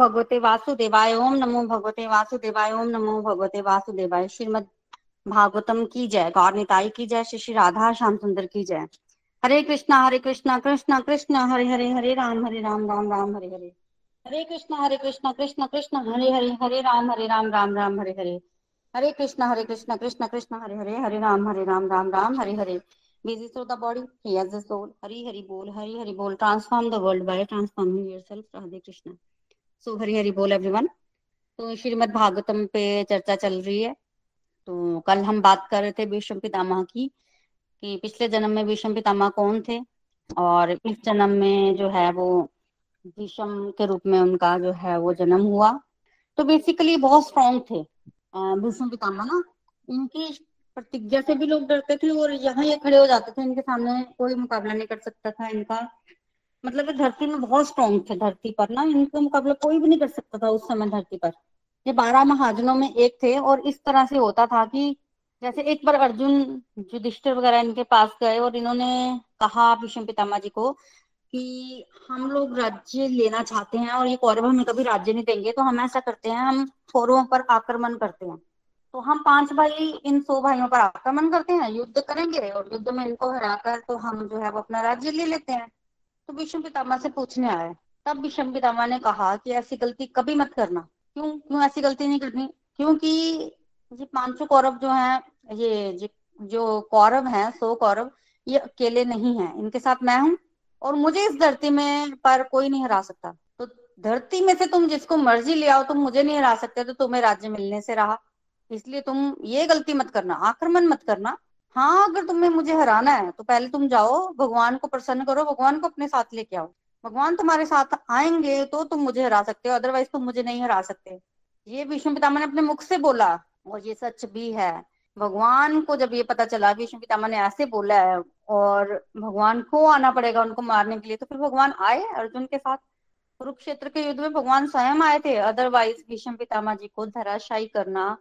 भगवते वासुदेवाय, ओम नमो भगवते वासुदेवाय, ओम नमो भगवते वासुदेवाय। श्रीमद भागवतम की जय गौर की जय, श्री श्री राधा श्याम सुंदर की जय। Hare Krishna Hare Krishna Krishna, Krishna, Hare Hare Hare Ram Hare Ram Ram Ram, Hare Hare. Hare Krishna Hare Krishna, Krishna Krishna, Hare Hare Hare Ram Hare Ram Ram Ram, Hare Hare. Hare Krishna Hare Krishna, Krishna Krishna, Hare Hare Hare Ram Hare Ram Ram Ram, Hare Hare. Busy through the body he has the soul hari hari bol hari hari bol transform so hari hari bol everyone. तो श्रीमद् भागवतम पे चर्चा चल रही है। तो कल हम बात कर रहे थे भीष्म पितामह की, कि पिछले जन्म में भीष्म पितामह कौन थे? और इस जन्म में जो है वो भीष्म के रूप में उनका जो है वो जन्म हुआ। तो बेसिकली बहुत स्ट्रॉन्ग थे भीष्म पितामह ना। इनकी प्रतिज्ञा से भी लोग डरते थे और यहाँ ये खड़े हो जाते थे। इनके सामने कोई मुकाबला नहीं कर सकता था इनका। मतलब धरती में बहुत स्ट्रॉन्ग थे, धरती पर ना, इनका मुकाबला कोई भी नहीं कर सकता था उस समय धरती पर। ये बारह महाजनों में एक थे और इस तरह से होता था कि जैसे एक बार अर्जुन युधिष्ठिर वगैरह इनके पास गए और इन्होंने कहा भीष्म पितामह जी को कि हम लोग राज्य लेना चाहते हैं और ये कौरव हमें कभी राज्य नहीं देंगे तो हम ऐसा करते हैं, हम कौरवों पर आक्रमण करते हैं। तो हम पाँच भाई, इन सौ भाइयों पर आक्रमण करते हैं, युद्ध करेंगे और युद्ध में इनको हराकर तो हम जो है वो अपना राज्य ले लेते हैं। तो विष्णु पितामह से पूछने आए। तब विष्णु पितामा ने कहा कि ऐसी गलती कभी मत करना। क्यों? क्यों ऐसी गलती नहीं करनी? क्योंकि ये पाँचों कौरव जो हैं, ये जो कौरव हैं, सौ कौरव, ये अकेले नहीं हैं। इनके साथ मैं हूँ और मुझे इस धरती में पर कोई नहीं हरा सकता। तो धरती में से तुम जिसको मर्ज़ी ले आओ, तुम मुझे नहीं हरा सकते तो तुम्हें राज्य मिलने से रहा। इसलिए तुम ये गलती मत करना, आक्रमण मत करना। हाँ अगर तुम्हें मुझे हराना है तो पहले तुम जाओ, भगवान को प्रसन्न करो, भगवान को अपने साथ लेके आओ। भगवान तुम्हारे साथ आएँगे तो तुम मुझे हरा सकते हो अदरवाइज़ तुम मुझे नहीं हरा सकते। ये विष्णु पितामह ने अपने मुख से बोला, और ये सच भी है। भगवान को जब ये पता चला, विष्णु पितामह ने ऐसे बोला है, और भगवान को आना पड़ेगा उनको मारने के लिए तो फिर भगवान आए अर्जुन के साथ। कुरुक्षेत्र के युद्ध में भगवान स्वयं आए थे। अदरवाइज़ भीष्म पितामह जी को धराशायी करना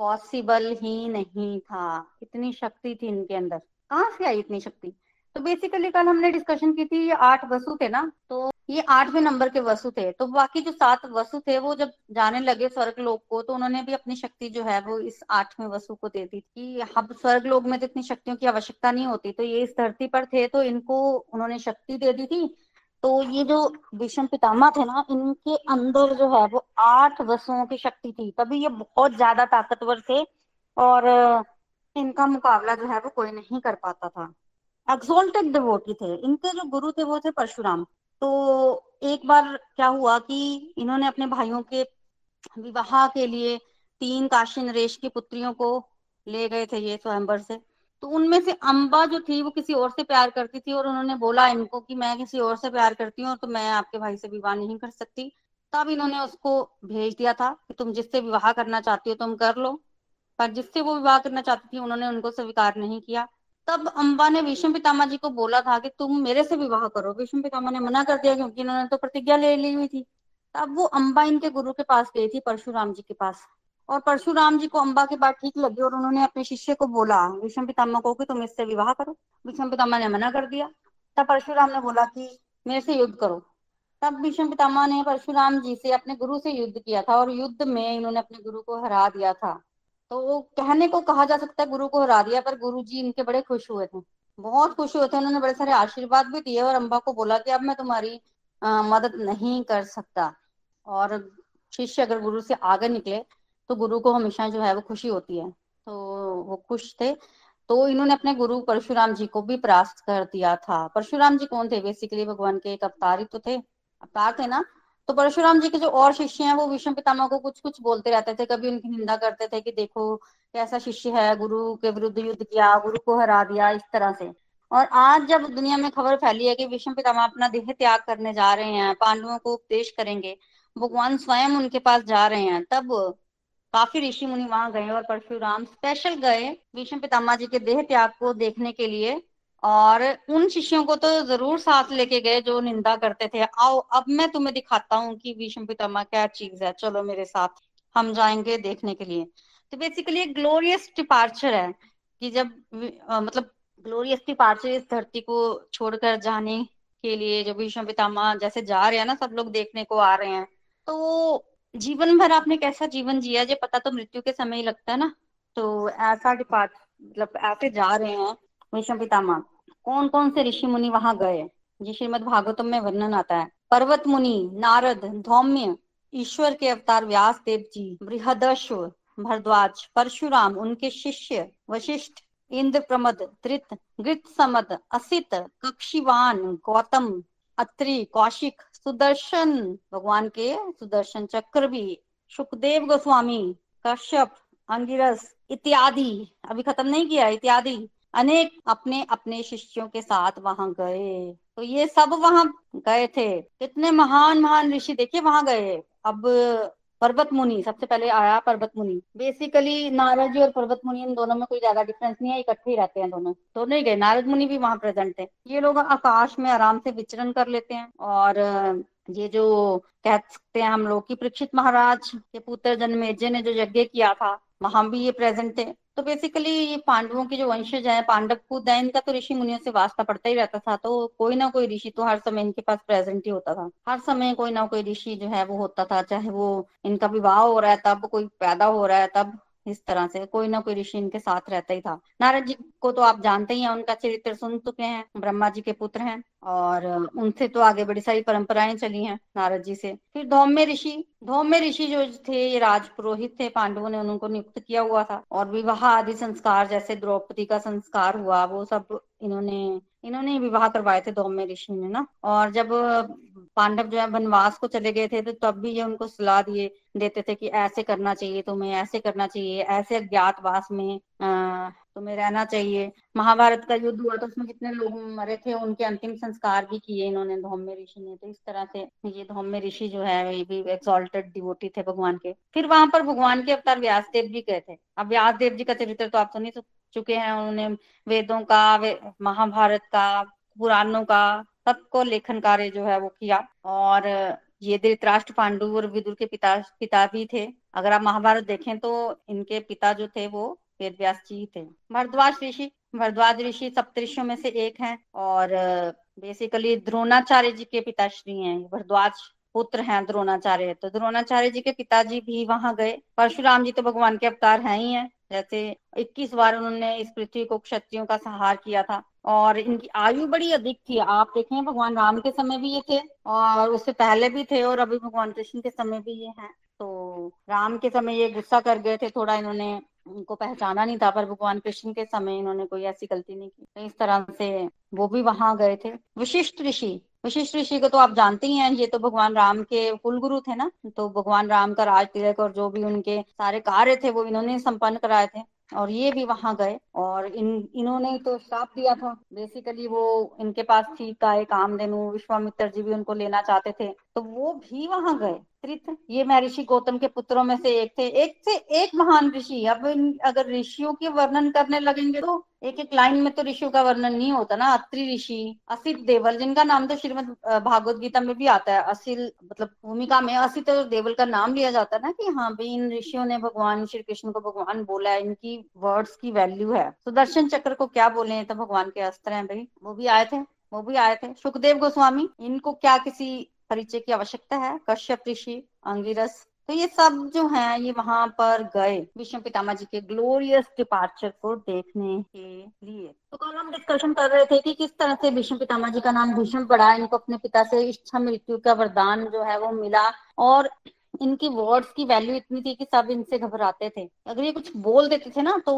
पॉसिबल ही नहीं था। इतनी शक्ति थी इनके अंदर। कहाँ से आई इतनी शक्ति? तो बेसिकली कल हमने डिस्कशन की थी, ये आठ वसु थे ना? तो ये आठवें नंबर के वसु थे। तो बाकी जो सात वसु थे, वो जब जाने लगे स्वर्ग लोग को तो उन्होंने भी अपनी शक्ति जो है, वो इस आठवें वसु को दे दी कि अब स्वर्ग लोग में तो इतनी शक्तियों की आवश्यकता नहीं होती तो ये इस धरती पर थे तो इनको उन्होंने शक्ति दे दी थी। तो ये जो विषम पितामह थे ना, इनके अंदर जो है वो आठ वसुओं की शक्ति थी। तभी ये बहुत ज़्यादा ताकतवर थे और इनका मुकाबला जो है वो कोई नहीं कर पाता था। एक्सोल्टेड डिवोटी थे। इनके जो गुरु थे वो थे परशुराम। तो एक बार क्या हुआ कि इन्होंने अपने भाइयों के विवाह के लिए तीन काशी नरेश की पुत्रियों को ले गए थे ये स्वयंवर से। तो उनमें से अम्बा जो थी, वो किसी और से प्यार करती थी और उन्होंने बोला इनको कि मैं किसी और से प्यार करती हूँ तो मैं आपके भाई से विवाह नहीं कर सकती। तब इन्होंने उसको भेज दिया था कि तुम जिससे विवाह करना चाहती हो तुम कर लो। पर जिससे वो विवाह करना चाहती थी, उन्होंने उनको स्वीकार नहीं किया। तब अम्बा ने विष्णु पितामा जी को बोला था कि तुम मेरे से विवाह करो। विष्णु पितामा ने मना कर दिया क्योंकि इन्होंने तो प्रतिज्ञा ले ली हुई थी। तब वो अम्बा इनके गुरु के पास गई थी, परशुराम जी के पास। और परशुराम जी को अम्बा की बात ठीक लगी और उन्होंने अपने शिष्य को बोला विषम पितामा को कि तुम इससे विवाह करो। विषम पितामा ने मना कर दिया। तब परशुराम ने बोला कि मेरे से युद्ध करो। तब विषम पितामा ने परशुराम जी से अपने गुरु से युद्ध किया था और युद्ध में इन्होंने अपने गुरु को हरा दिया था। तो वो कहने को कहा जा सकता है गुरु को हरा दिया, पर गुरु जी इनके बड़े खुश हुए थे। बहुत खुश हुए थे। उन्होंने बड़े सारे आशीर्वाद भी दिए और अम्बा को बोला कि अब मैं तुम्हारी मदद नहीं कर सकता। और शिष्य अगर गुरु से आगे निकले तो गुरु को हमेशा जो है वो खुशी होती है। तो वो खुश थे। तो इन्होंने अपने गुरु परशुराम जी को भी परास्त कर दिया था। परशुराम जी कौन थे? बेसिकली भगवान के एक अवतार ही तो थे। अवतार थे ना? तो परशुराम जी के जो और शिष्य हैं वो विष्णु पितामह को कुछ कुछ बोलते रहते थे। कभी उनकी निंदा करते थे कि देखो कैसा शिष्य है, गुरु के विरुद्ध युद्ध किया, गुरु को हरा दिया, इस तरह से। और आज जब दुनिया में खबर फैली है कि विष्णु पितामह अपना देह त्याग करने जा रहे हैं, पांडवों को उपदेश करेंगे, भगवान स्वयं उनके पास जा रहे हैं, तब काफ़ी ऋषि मुनि वहाँ गए और परशुराम स्पेशल गए। विष्णु पितामह जी के देह त्याग को देखने के लिए और उन शिष्यों को तो ज़रूर साथ लेके गए जो निंदा करते थे। आओ अब मैं तुम्हें दिखाता हूँ कि विष्णु पितामह क्या चीज़ है। चलो मेरे साथ हम जाएँगे देखने के लिए। तो बेसिकली एक ग्लोरियस डिपार्चर है कि जब आ, मतलब ग्लोरियस डिपार्चर इस धरती को छोड़कर जाने के लिए जब विष्णु पितामह जैसे जा रहे हैं ना सब लोग देखने को आ रहे हैं तो जीवन भर आपने कैसा जीवन जिया? जो पता तो मृत्यु के समय ही लगता है ना? तो ऐसा डिपार्ट मतलब ऐसे जा रहे हैं विष्णु पितामह। कौन कौन से ऋषि मुनि वहाँ गए? जी श्रीमद भागवतम में वर्णन आता है। पर्वत मुनि, नारद, धौम्य, ईश्वर के अवतार व्यास देव जी बृहदश्व भरद्वाज, परशुराम, उनके शिष्य, वशिष्ठ इंद्र प्रमद त्रित गृत समद, असित, कक्षिवान, गौतम, अत्रि, कौशिक सुदर्शन, भगवान के सुदर्शन चक्र भी, सुखदेव गोस्वामी, कश्यप, अंगिरस इत्यादि, अभी खत्म नहीं किया, इत्यादि। अनेक अपने अपने शिष्यों के साथ वहाँ गए। तो ये सब वहाँ गए थे। कितने महान महान ऋषि देखिए वहाँ गए। अब पर्वत मुनि सबसे पहले आया पर्वत मुनि बेसिकली नारद जी और पर्वत मुनि इन दोनों में कोई ज़्यादा डिफरेंस नहीं है, इकट्ठे ही रहते हैं दोनों। दोनों ही गए, नारद मुनि भी वहाँ प्रेजेंट थे। ये लोग आकाश में आराम से विचरण कर लेते हैं, और ये जो कह सकते हैं हम लोग की परीक्षित महाराज के पुत्र जन्मेजय ने जो यज्ञ किया था, वहाँ भी ये प्रेजेंट थे। तो बेसिकली ये पांडवों के जो वंशज है, पांडव खुद है, इनका तो ऋषि मुनियों से वास्ता पड़ता ही रहता था तो कोई ना कोई ऋषि तो हर समय इनके पास प्रेजेंट ही होता था। हर समय कोई ना कोई ऋषि जो है वो होता था, चाहे वो इनका विवाह हो रहा है, तब कोई पैदा हो रहा है, तब इस तरह से, कोई ना कोई ऋषि इनके साथ रहता ही था। नारद जी को तो आप जानते ही हैं, उनका चरित्र सुन चुके हैं, ब्रह्मा जी के पुत्र हैं, और उनसे तो आगे बड़ी सारी परंपराएँ चली हैं नारद जी से। फिर धौम्य ऋषि धौम्य ऋषि जो थे, ये राज पुरोहित थे, पांडवों ने उनको नियुक्त किया हुआ था, और विवाह आदि संस्कार जैसे द्रौपदी का संस्कार हुआ, वो सब इन्होंने इन्होंने विवाह करवाए थे धौम्य ऋषि ने ना। और जब पांडव जो है वनवास को चले गए थे तो तब भी ये उनको सलाह दिए, देते थे कि ऐसे करना चाहिए, तुम्हें ऐसे करना चाहिए, ऐसे अज्ञातवास में तुम्हें रहना चाहिए। महाभारत का युद्ध हुआ तो उसमें कितने लोग मरे थे, उनके अंतिम संस्कार भी किए इन्होंने धौम्य ऋषि ने। तो इस तरह से ये धौम्य ऋषि जो है, ये भी एक्सॉल्टेड डिवोटी थे भगवान के। फिर वहाँ पर भगवान के अवतार व्यासदेव जी गए थे। अब व्यासदेव जी का चरित्र तो आप सुन ही चुके हैं उन्होंने वेदों का वे, महाभारत का पुराणों का सबको लेखन कार्य जो है वो किया। और ये धृतराष्ट्र पांडु और विदुर के पिता पिता भी थे। अगर आप महाभारत देखें तो इनके पिता जो थे वो वेद व्यास जी थे। भरद्वाज ऋषि भरद्वाज ऋषि सप्तऋषियों में से एक हैं और बेसिकली द्रोणाचार्य जी के पिताश्री हैं। भरद्वाज पुत्र हैं द्रोणाचार्य। तो द्रोणाचार्य जी के पिताजी भी वहाँ गए। परशुराम जी तो भगवान के अवतार हैं ही हैं। जैसे 21 बार उन्होंने इस पृथ्वी को क्षत्रियों का संहार किया था और इनकी आयु बड़ी अधिक थी। आप देखें, भगवान राम के समय भी ये थे और उससे पहले भी थे और अभी भगवान कृष्ण के समय भी ये हैं। तो राम के समय ये गुस्सा कर गए थे, थोड़ा इन्होंने उनको पहचाना नहीं था, पर भगवान कृष्ण के समय इन्होंने कोई ऐसी गलती नहीं की। तो इस तरह से वो भी वहाँ गए थे। विशिष्ट ऋषि विशिष्ट ऋषि को तो आप जानते ही हैं, ये तो भगवान राम के कुल गुरु थे ना? तो भगवान राम का राज तिलक और जो भी उनके सारे कार्य थे, वो इन्होंने संपन्न कराए थे। और ये भी वहाँ गए और इन, इन्होंने तो श्राप दिया था। बेसिकली वो इनके पास थी का कामधेनु, विश्वामित्र जी भी उनको लेना चाहते थे। तो वो भी वहाँ गए। त्रित, ये महर्षि गौतम के पुत्रों में से एक थे। एक से एक महान ऋषि। अब अगर ऋषियों के वर्णन करने लगेंगे तो एक एक लाइन में तो ऋषियों का वर्णन नहीं होता ना। अत्रि ऋषि, असित देवल, जिनका नाम तो श्रीमद भागवत गीता में भी आता है। असिल मतलब भूमिका में असित और देवल का नाम लिया जाता है ना कि हाँ भाई इन ऋषियों ने भगवान, श्री कृष्ण को भगवान बोला है। इनकी वर्ड्स की वैल्यू है। सुदर्शन चक्र को क्या बोले तो भगवान के अस्त्र हैं भाई। वो भी आए थे, वो भी आए थे। सुखदेव गोस्वामी, इनको क्या किसी परिचय की आवश्यकता है, कश्यप ऋषि, अंगिरस तो ये सब जो है, ये वहाँ पर गए विष्णु पितामा जी के ग्लोरियस डिपार्चर को देखने के लिए। तो कल हम डिस्कशन कर रहे थे कि किस तरह से विष्णु पितामा जी का नाम भीष्म पड़ा, इनको अपने पिता से इच्छा मृत्यु का वरदान जो है वो मिला और इनकी वर्ड्स की वैल्यू इतनी थी कि सब इनसे घबराते थे। अगर ये कुछ बोल देते थे ना तो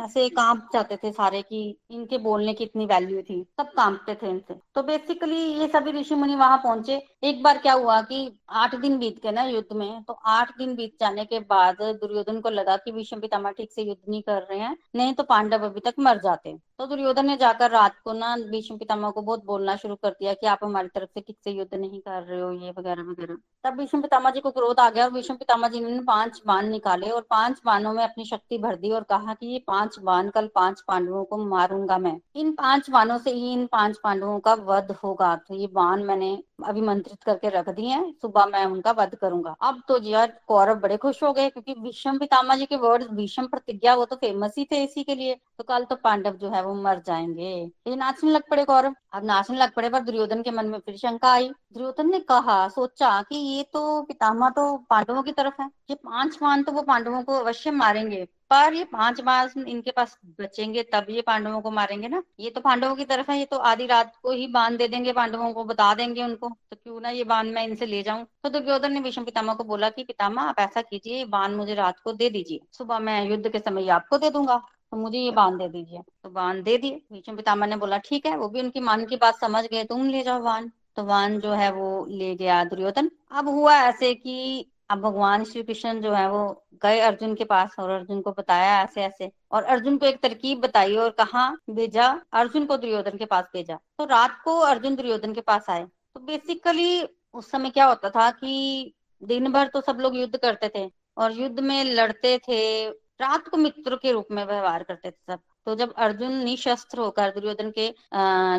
ऐसे काँप जाते थे सारे कि इनके बोलने की इतनी वैल्यू थी। सब कांपते थे इनसे। तो बेसिकली ये सभी ऋषि मुनि वहाँ पहुँचे। एक बार क्या हुआ कि आठ दिन बीत गए ना युद्ध में तो आठ दिन बीत जाने के बाद दुर्योधन को लगा कि विषम पितामा ठीक से युद्ध नहीं कर रहे हैं, नहीं तो पांडव अभी तक मर जाते तो दुर्योधन ने जाकर रात को ना भीष्म पितामह को बहुत बोलना शुरू कर दिया कि आप हमारी तरफ़ से ठीक से युद्ध नहीं कर रहे हो, ये वगैरह वगैरह। तब भीष्म पितामह जी को क्रोध आ गया और भीष्म पितामा जी ने पाँच बाण निकाले और पाँच बाणों में अपनी शक्ति भर दी और कहा कि ये पाँच बाण कल पाँच पांडवों को मारूँगा मैं। इन पाँच बाणों से ही इन पाँच पांडवों का वध होगा। तो ये बाण मैंने अभिमंत्रित करके रख दिए हैं। सुबह मैं उनका वध करूँगा। अब तो यार कौरव बड़े खुश हो गए क्योंकि भीष्म पितामा जी के वर्ड भीष्म प्रतिज्ञा, वो तो फ़ेमस ही थे इसी के लिए। तो कल तो पांडव जो है वो मर जाएँगे। ये नाचने लग पड़े कौरव। अब नाचने लग पड़े पर दुर्योधन के मन में फिर शंका आई। दुर्योधन ने कहा, सोचा कि ये तो पितामा तो पांडवों की तरफ़ है। ये पाँच मान तो वो पांडवों को अवश्य मारेंगे। पर ये पाँच बार इनके पास बचेंगे, तब ये पांडवों को मारेंगे ना। ये तो पांडवों की तरफ़ है, ये तो आधी रात को ही बाँध दे देंगे, पांडवों को बता देंगे उनको। तो क्यों ना ये बाँध मैं इनसे ले जाऊँ। तो दुर्योधन ने भीष्म पितामा को बोला कि पितामा आप ऐसा कीजिए, ये बाँध मुझे रात को दे दीजिए। सुबह मैं युद्ध के समय आपको दे दूँगा। तो मुझे ये बाँध दे दीजिए। तो बाँध दे दिए। भीष्म पितामा ने बोला, ठीक है, वो भी उनकी मान की बात समझ गए, तुम ले जाओ बाँध। तो वान जो है वो ले गया दुर्योधन। अब हुआ ऐसे कि अब भगवान श्री कृष्ण जो है वो गए अर्जुन के पास और अर्जुन को बताया ऐसे ऐसे। और अर्जुन को एक तरकीब बताई और कहा, भेजा, अर्जुन को दुर्योधन के पास भेजा। तो रात को अर्जुन दुर्योधन के पास आए। तो बेसिकली उस समय क्या होता था कि दिन भर तो सब लोग युद्ध करते थे और युद्ध में लड़ते थे, रात को मित्रों के रूप में व्यवहार करते थे सब। तो जब अर्जुन निशस्त्र होकर दुर्योधन के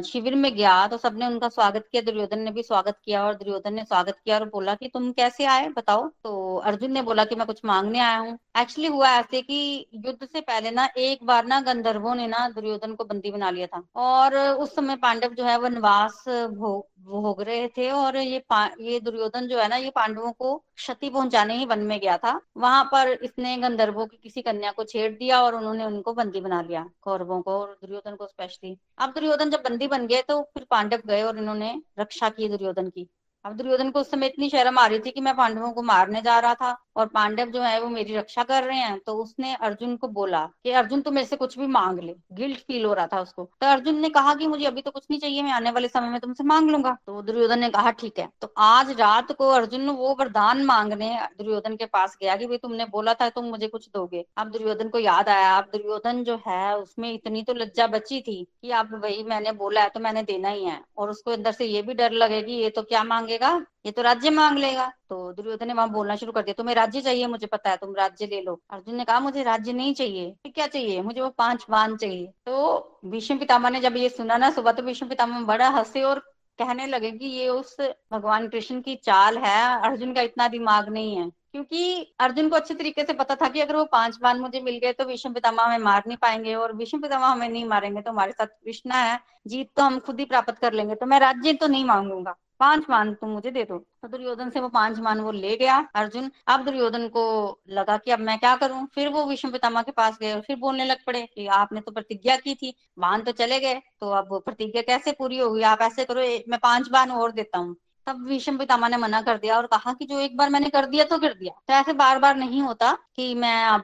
शिविर में गया तो सबने उनका स्वागत किया। दुर्योधन ने भी स्वागत किया और दुर्योधन ने स्वागत किया और बोला कि तुम कैसे आए बताओ? तो अर्जुन ने बोला कि मैं कुछ मांगने आया हूँ। एक्चुअली हुआ ऐसे कि युद्ध से पहले ना, एक बार ना गंधर्वों ने ना दुर्योधन को बंदी बना लिया था। और उस समय पांडव जो है, वनवास भोग भोग रहे थे और ये ये दुर्योधन जो है ना, ये पांडवों को क्षति पहुँचाने ही वन में गया था। वहाँ पर इसने गंधर्वों की किसी कन्या को छेड़ दिया और उन्होंने उनको बंदी बना लिया। कौरवों को और दुर्योधन को स्पेशली अब दुर्योधन जब बंदी बन गए तो फिर पांडव गए और इन्होंने रक्षा की दुर्योधन की। अब दुर्योधन को उस समय इतनी शर्म आ रही थी कि मैं पांडवों को मारने जा रहा था और पांडव जो है वो मेरी रक्षा कर रहे हैं। तो उसने अर्जुन को बोला कि, अर्जुन, तू मेरे से कुछ भी मांग ले। गिल्ट फील हो रहा था उसको। तो अर्जुन ने कहा कि, मुझे अभी तो कुछ नहीं चाहिए, मैं आने वाले समय में तुमसे मांग लूँगा। तो दुर्योधन ने कहा, ठीक है। तो आज रात को अर्जुन वो वरदान मांगने दुर्योधन के पास गया कि, भाई, तुमने बोला था, तुम मुझे कुछ दोगे। अब दुर्योधन को याद आया। अब दुर्योधन जो है, उसमें इतनी तो लज्जा बची थी कि अब, भाई, मैंने बोला है तो मैंने देना ही है। और उसको अंदर से ये भी डर लगेगी ये तो क्या मांगेगा, ये तो राज्य मांग लेगा। तो दुर्योधन ने वहाँ बोलना शुरू कर दिया, तुम्हें राज्य चाहिए मुझे पता है, तुम राज्य ले लो। अर्जुन ने कहा, मुझे राज्य नहीं चाहिए। क्या चाहिए? मुझे वो पाँच बाण चाहिए। तो भीष्म पितामह ने जब ये सुना ना सुबह तो भीष्म पितामह बड़ा हंसे और कहने लगे कि ये उस भगवान कृष्ण की चाल है, अर्जुन का इतना दिमाग नहीं है। क्योंकि अर्जुन को अच्छे तरीके से पता था कि अगर वो पाँच बाण मुझे मिल गए तो विष्णु पितामह हमें मार नहीं पाएँगे और विष्णु पितामह हमें नहीं मारेंगे। तो हमारे साथ कृष्णा है, जीत तो हम खुद ही प्राप्त कर लेंगे। तो मैं राज्य तो नहीं मांगूँगा। पाँच मान तुम मुझे दे दो। तो दुर्योधन से वो पाँच मान वो ले गया। अर्जुन, अब दुर्योधन को लगा कि अब मैं क्या करूँ? फिर वो विष्णु पितामह के पास गए और फिर बोलने लग पड़े कि आपने तो प्रतिज्ञा की थी बाण तो चले गए। तो अब प्रतिज्ञा कैसे पूरी होगी आप ऐसे करो मैं पाँच बाण और देता हूँ। तब विषम पितामा ने मना कर दिया और कहा कि जो एक बार मैंने कर दिया तो कर दिया। तो ऐसे बार बार नहीं होता कि मैं अब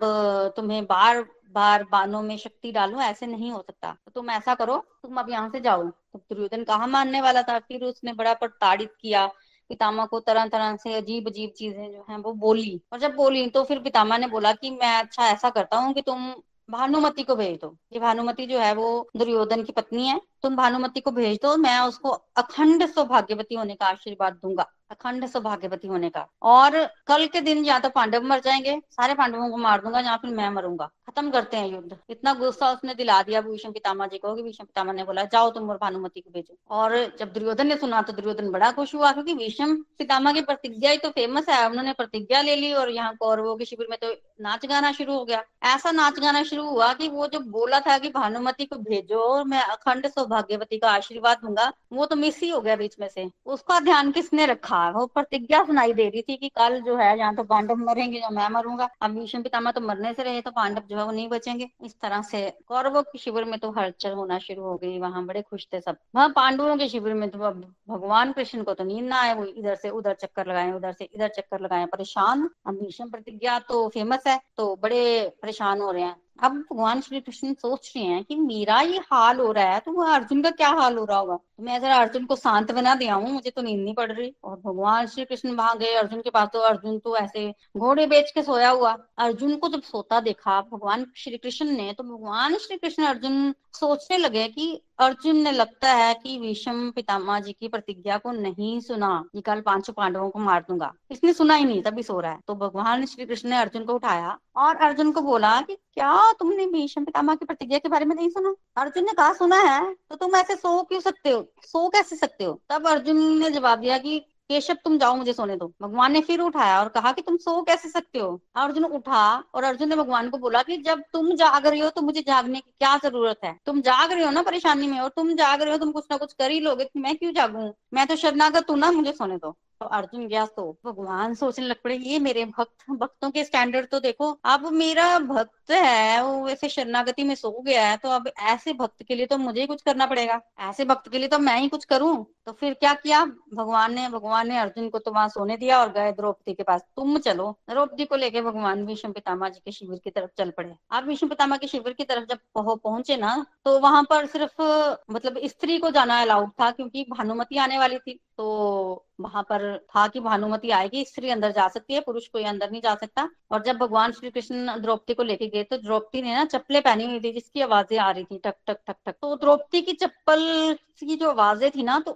तुम्हें बार बार बानों में शक्ति डालू, ऐसे नहीं हो सकता। तो तुम ऐसा करो, तुम अब यहाँ से जाओ। तो दुर्योधन कहा मानने वाला था? फिर उसने बड़ा प्रताड़ित किया। पितामा को तरह तरह से अजीब अजीब चीज़ें जो है, वो बोली। और जब बोली तो फिर पितामा ने बोला कि मैं अच्छा ऐसा करता हूँ कि तुम भानुमति को भेज दो। ये भानुमति जो है, वो दुर्योधन की पत्नी है। तुम भानुमति को भेज दो, मैं उसको अखंड सौभाग्यवती होने का आशीर्वाद दूँगा। अखंड सौभाग्यवती होने का। और कल के दिन या तो पांडव मर जाएँगे, सारे पांडवों को मार दूँगा, या फिर मैं मरूँगा। खत्म करते हैं युद्ध। इतना गुस्सा उसने दिला दिया, भीष्म पितामा जी को। कि भीष्म पितामा ने बोला, जाओ तुम और भानुमति को भेजो। और जब दुर्योधन ने सुना तो दुर्योधन बड़ा खुश हुआ, क्योंकि भीष्म पितामा की प्रतिज्ञा ही तो फ़ेमस है। उन्होंने प्रतिज्ञा ले ली और यहाँ कौरवों के शिविर में तो नाच गाना शुरू हो गया। ऐसा नाच गाना शुरू हुआ कि वो जो बोला था कि भानुमति को भेजो और मैं अखंड सौभाग्यवती का आशीर्वाद दूँगा, वो तो मिस ही हो गया बीच में से। उसका ध्यान किसने रखा? था वो प्रतिज्ञा सुनाई दे रही थी कि कल जो है यहाँ तो पांडव मरेंगे या मैं मरूँगा। अब भीष्म पितामह तो मरने से रहे तो पांडव जो है, वो नहीं बचेंगे। इस तरह से कौरवों के शिविर में तो हलचल होना शुरू हो गई। वहाँ बड़े खुश थे सब। वहाँ पांडवों के शिविर में तो भगवान कृष्ण को तो नींद ना आए, वो इधर से उधर चक्कर लगाए, उधर से इधर चक्कर लगाए। परेशान। अब भीष्म प्रतिज्ञा तो फ़ेमस है तो बड़े परेशान हो रहे हैं। अब भगवान श्री कृष्ण सोच रहे हैं कि मेरा ये हाल हो रहा है तो अर्जुन का क्या हाल हो रहा होगा? तो मैं जरा अर्जुन को शांत बना दिया हूँ मुझे तो नींद नहीं पड़ रही। और भगवान श्री कृष्ण वहाँ गए, अर्जुन के पास तो अर्जुन तो ऐसे घोड़े बेच के सोया हुआ। अर्जुन को जब सोता देखा, भगवान श्री कृष्ण ने तो भगवान श्री कृष्ण अर्जुन सोचने लगे कि अर्जुन ने लगता है कि विषम पितामा जी की प्रतिज्ञा को नहीं सुना ये कल पाँचों पांडवों को मार दूँगा। इसने सुना ही नहीं, तभी सो रहा है। तो भगवान श्री कृष्ण ने अर्जुन को उठाया और अर्जुन को बोला कि क्या तुमने भीष्म पितामह की प्रतिज्ञा के बारे में नहीं सुना? अर्जुन ने कहा, सुना है। तो तुम ऐसे सो क्यों सकते हो? सो कैसे सकते हो? तब अर्जुन ने जवाब दिया कि केशव, तुम जाओ मुझे सोने दो। भगवान ने फिर उठाया और कहा कि तुम सो कैसे सकते हो? अर्जुन उठा और अर्जुन ने भगवान को बोला कि जब तुम जाग रहे हो तो मुझे जागने की क्या ज़रूरत है? तुम जाग रहे हो ना परेशानी में और तुम जाग रहे हो, तुम कुछ ना कुछ कर ही लोगे मैं क्यों जागू? मैं तो शरणागत तू ना, मुझे सोने दो। अर्जुन, गया तो भगवान सोचने लग पड़े, ये मेरे भक्त, भक्तों के स्टैंडर्ड तो देखो, अब मेरा भक्त है, वो वैसे शरणागति में सो गया है तो अब ऐसे भक्त के लिए तो मुझे ही कुछ करना पड़ेगा। ऐसे भक्त के लिए तो मैं ही कुछ करूँ? तो फिर क्या किया? भगवान ने भगवान ने अर्जुन को तो वहाँ सोने दिया और गए द्रौपदी के पास। तुम चलो। द्रौपदी को लेके भगवान विष्णु पितामा जी के शिविर की तरफ़ चल पड़े। अब विष्णु पितामा के शिविर की तरफ़ जब पहुँचे ना तो वहाँ पर सिर्फ़ मतलब स्त्री को जाना अलाउड था, क्योंकि भानुमति आने वाली थी। तो वहाँ पर था कि भानुमति आएगी, स्त्री अंदर जा सकती है, पुरुष कोई अंदर नहीं जा सकता। और जब भगवान श्री कृष्ण द्रौपदी को लेके गए तो द्रौपदी ने ना चप्पलें पहनी हुई थी, जिसकी आवाज़ें आ रही थी, टक टक टक टक। तो द्रौपदी की चप्पल की जो आवाज़ें थी ना तो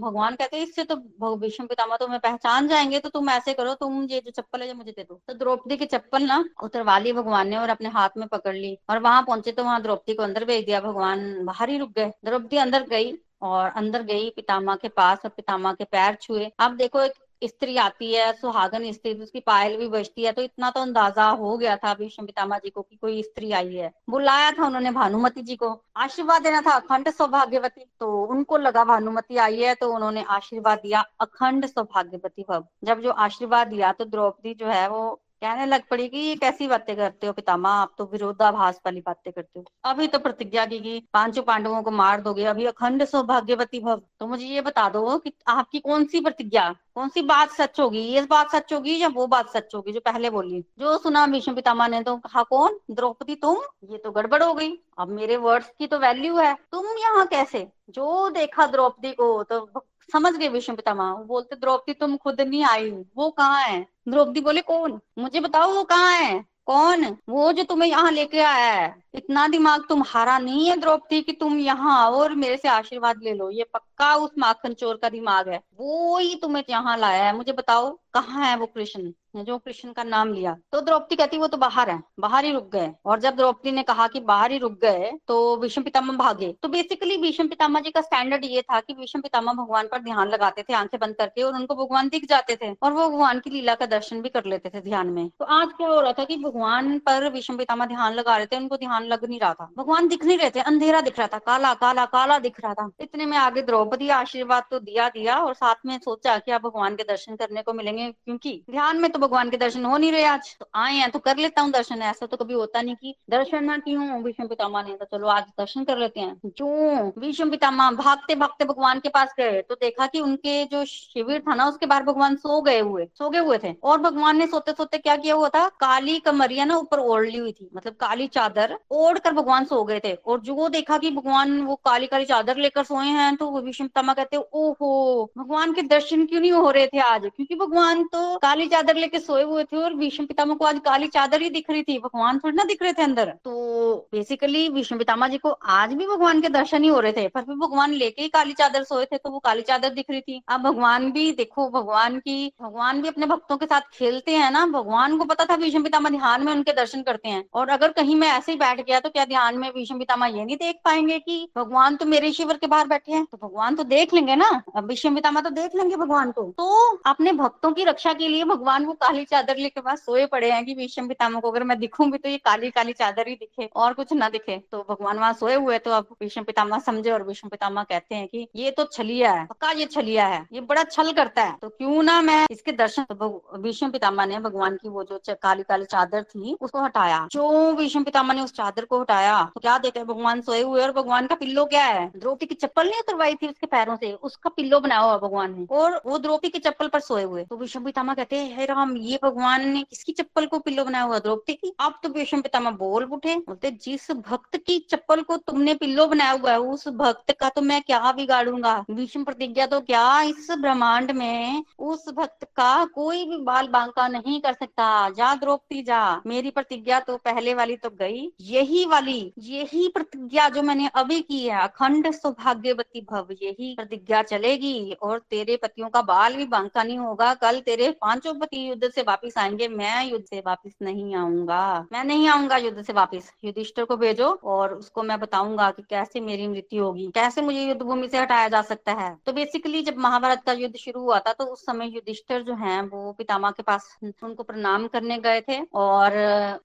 भगवान कहते हैं, इससे तो विष्णु पितामा तुम्हें पहचान जाएँगे तो तुम ऐसे करो, तुम ये जो चप्पल है जो मुझे दे दो। तो द्रौपदी की चप्पल ना उतरवा ली भगवान ने और अपने हाथ में पकड़ ली। और वहाँ पहुँचे तो वहाँ द्रौपदी को अंदर भेज दिया, भगवान बाहर ही रुक गए। द्रौपदी अंदर गई और अंदर गई पितामा के पास और पितामा के पैर छुए। अब देखो एक स्त्री आती है, सुहागन स्त्री, उसकी पायल भी बजती है तो इतना तो अंदाज़ा हो गया था भीष्म पितामा जी को कि कोई स्त्री आई है। बुलाया था उन्होंने भानुमति जी को, आशीर्वाद देना था, अखंड सौभाग्यवती। तो उनको लगा भानुमति आई है तो उन्होंने आशीर्वाद दिया, अखंड सौभाग्यवती भव। जब जो आशीर्वाद दिया तो द्रौपदी जो है, वो कहने लग पड़ी कि ये कैसी बातें करते हो पितामा आप तो विरोधाभास वाली बातें करते हो। अभी तो प्रतिज्ञा की कि पाँचों पांडवों को मार दोगे, अभी अखंड सौभाग्यवती भव। तो मुझे ये बता दो कि आपकी कौन सी प्रतिज्ञा? कौन सी बात सच होगी? ये बात सच होगी या वो बात सच होगी जो पहले बोली? जो सुना भीष्म पितामा ने तो कहा, कौन? द्रौपदी तुम? ये तो गड़बड़ हो गई। अब मेरे वर्ड्स की तो वैल्यू है। तुम यहाँ कैसे? जो देखा द्रौपदी को तो समझ गए विष्णु पितामह? बोलते, द्रौपदी, तुम खुद नहीं आई वो कहाँ है? द्रौपदी बोले, कौन? मुझे बताओ वो कहाँ है? कौन? वो जो तुम्हें यहाँ लेके आया है? इतना दिमाग तुम्हारा नहीं है द्रौपदी कि तुम यहाँ आओ और मेरे से आशीर्वाद ले लो। ये पक्का उस माखन चोर का दिमाग है। वो ही तुम्हें यहाँ लाया है, मुझे बताओ कहाँ है वो कृष्ण? जो कृष्ण का नाम लिया। तो द्रौपदी कहती, वो तो बाहर है, बाहर ही रुक गए। और जब द्रौपदी ने कहा कि बाहर ही रुक गए तो विष्णु पितामह भागे। तो बेसिकली विष्णु पितामह जी का स्टैंडर्ड ये था कि विष्णु पितामह भगवान पर ध्यान लगाते थे, आँखें बंद करके और उनको भगवान दिख जाते थे और वो भगवान की लीला का दर्शन भी कर लेते थे ध्यान में। तो आज क्या हो रहा था कि भगवान पर विष्णु पितामह ध्यान लगा रहे थे, उनको ध्यान लग नहीं रहा था। भगवान दिख नहीं रहे थे, अंधेरा दिख रहा था, काला काला काला दिख रहा था। इतने में आगे द्रौपदी आशीर्वाद तो दिया दिया और साथ में सोचा कि आप भगवान के दर्शन करने को मिलेंगे, क्योंकि ध्यान में तो भगवान के दर्शन हो नहीं रहे आज। तो आए हैं तो कर लेता हूँ दर्शन, ऐसा तो कभी होता नहीं की दर्शन ना की हूँ विष्णु पितामा ने। तो चलो आज दर्शन कर लेते हैं। जो विष्णु पितामा भागते भागते भगवान के पास गए तो देखा कि उनके जो शिविर था ना, उसके बाहर भगवान सो गए हुए, सो गए हुए थे। और भगवान ने सोते सोते क्या किया हुआ था? काली कमरिया ना ऊपर ओढ़ ली हुई थी मतलब काली चादर ओढ़ कर भगवान सो गए थे। और जो देखा कि भगवान वो काली काली चादर लेकर सोए हैं तो विष्णु पितामा कहते, ओहो, भगवान के दर्शन क्यों नहीं हो रहे थे आज? क्योंकि भगवान तो काली चादर लेकर सोए हुए थे और भीष्म पितामा को आज काली चादर ही दिख रही थी। भगवान थोड़ी ना दिख रहे थे अंदर। तो बेसिकली भीष्म पितामा जी को आज भी भगवान के दर्शन ही हो रहे थे, पर फिर भगवान लेके ही काली चादर सोए थे तो वो काली चादर दिख रही थी। अब भगवान भी देखो, भगवान की, भगवान भी अपने भक्तों के साथ खेलते हैं ना, भगवान को पता था भीष्म पितामा ध्यान में उनके दर्शन करते हैं। और अगर कहीं मैं ऐसे ही बैठ किया तो क्या ध्यान में भीष्म पितामह ये नहीं देख पाएँगे कि भगवान तो मेरे शिविर के बाहर बैठे हैं? तो भगवान तो देख लेंगे ना। अब भीष्म पितामह तो देख लेंगे भगवान को। तो अपने भक्तों की रक्षा के लिए भगवान वो काली चादर लेके पास सोए पड़े हैं कि भीष्म पितामह को अगर मैं दिखूं भी तो ये काली काली चादर ही दिखे और कुछ ना दिखे। तो भगवान वहाँ सोए हुए तो अब भीष्म पितामह समझे और भीष्म पितामह कहते हैं कि ये तो छलिया है, पक्का ये छलिया है, ये बड़ा छल करता है। तो क्यों ना मैं इसके दर्शन तो भीष्म पितामह ने भगवान की वो जो काली काली चादर थी उसको हटाया। जो भीष्म पितामह ने उस चादर को हटाया। तो क्या देखा भगवान सोए हुए और भगवान का पिल्लो क्या है? द्रौपदी की चप्पल नहीं उतरवाई थी उसके पैरों से? उसका पिल्लो बनाया हुआ भगवान ने। और वो द्रौपदी की चप्पल पर सोए हुए। तो भीष्म पितामह कहते हैं राम, ये भगवान ने किसकी चप्पल को पिल्लो बनाया हुआ? द्रौपदी की? अब तो विष्णु पितामा बोल उठे। बोलते, जिस भक्त की चप्पल को तुमने पिल्लो बनाया हुआ है, उस भक्त का तो मैं क्या बिगाड़ूँगा? भीष्म प्रतिज्ञा तो क्या इस ब्रह्मांड में उस भक्त का कोई भी बाल बांका नहीं कर सकता? जा द्रौपदी, जा। मेरी प्रतिज्ञा तो पहले वाली तो गई। यही वाली, यही प्रतिज्ञा जो मैंने अभी की है, अखंड सौभाग्यवती भव, यही प्रतिज्ञा चलेगी और तेरे पतियों का बाल भी बांका नहीं होगा। कल तेरे पाँचों पति युद्ध से वापिस आएँगे, मैं युद्ध से वापिस नहीं आऊँगा। मैं नहीं आऊँगा युद्ध से वापिस। युधिष्ठर को भेजो और उसको मैं बताऊँगा कि कैसे मेरी मृत्यु होगी, कैसे मुझे युद्ध भूमि से हटाया जा सकता है। तो बेसिकली जब महाभारत का युद्ध शुरू हुआ था तो उस समय युधिष्ठर जो है, वो पितामा के पास उनको प्रणाम करने गए थे और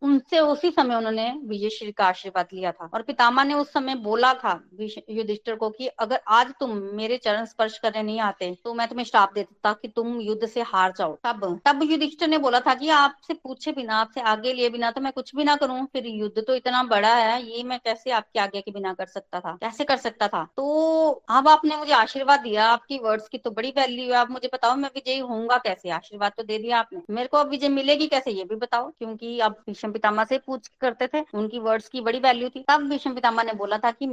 उनसे उसी समय उन्होंने विजय श्री का आशीर्वाद लिया था। और पितामा ने उस समय बोला था युधिष्ठर को कि अगर आज तुम मेरे चरण स्पर्श करने नहीं आते तो मैं तुम्हें श्राप दे देता कि तुम युद्ध से हार जाओ। तब तब युधिष्ठर ने बोला था कि आपसे पूछे बिना, आपसे आगे लिए बिना तो मैं कुछ भी ना करूँ, फिर युद्ध तो इतना बड़ा है, ये मैं कैसे आपके आगे के बिना कर सकता था? कैसे कर सकता था? तो अब आपने मुझे आशीर्वाद दिया, आपकी वर्ड्स की तो बड़ी वैल्यू है, आप मुझे बताओ मैं विजयी होऊँगा कैसे? आशीर्वाद तो दे दिया आपने। मेरे को अब विजय मिलेगी कैसे, ये भी बताओ? क्योंकि आप भीष्म पितामा से पूछ करते थे, उनकी वर्ड्स की बड़ी वैल्यू थी। तब भीष्म पितामा ने बोला था कि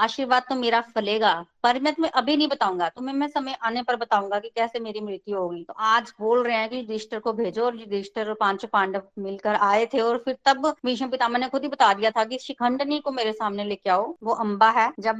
आशीर्वाद तो मेरा फलेगा, पर मैं तुम्हें अभी नहीं बताऊँगा। तुम्हें मैं समय आने पर बताऊँगा कि कैसे मेरी मृत्यु होगी तो आज बोल रहे हैं कि युधिष्ठर को भेजो और युधिष्ठर और पाँचों पांडव मिलकर आए थे और फिर तब भीष्म पितामह ने खुद ही बता दिया था कि शिखंडनी को मेरे सामने लेके आओ। वो अम्बा है। जब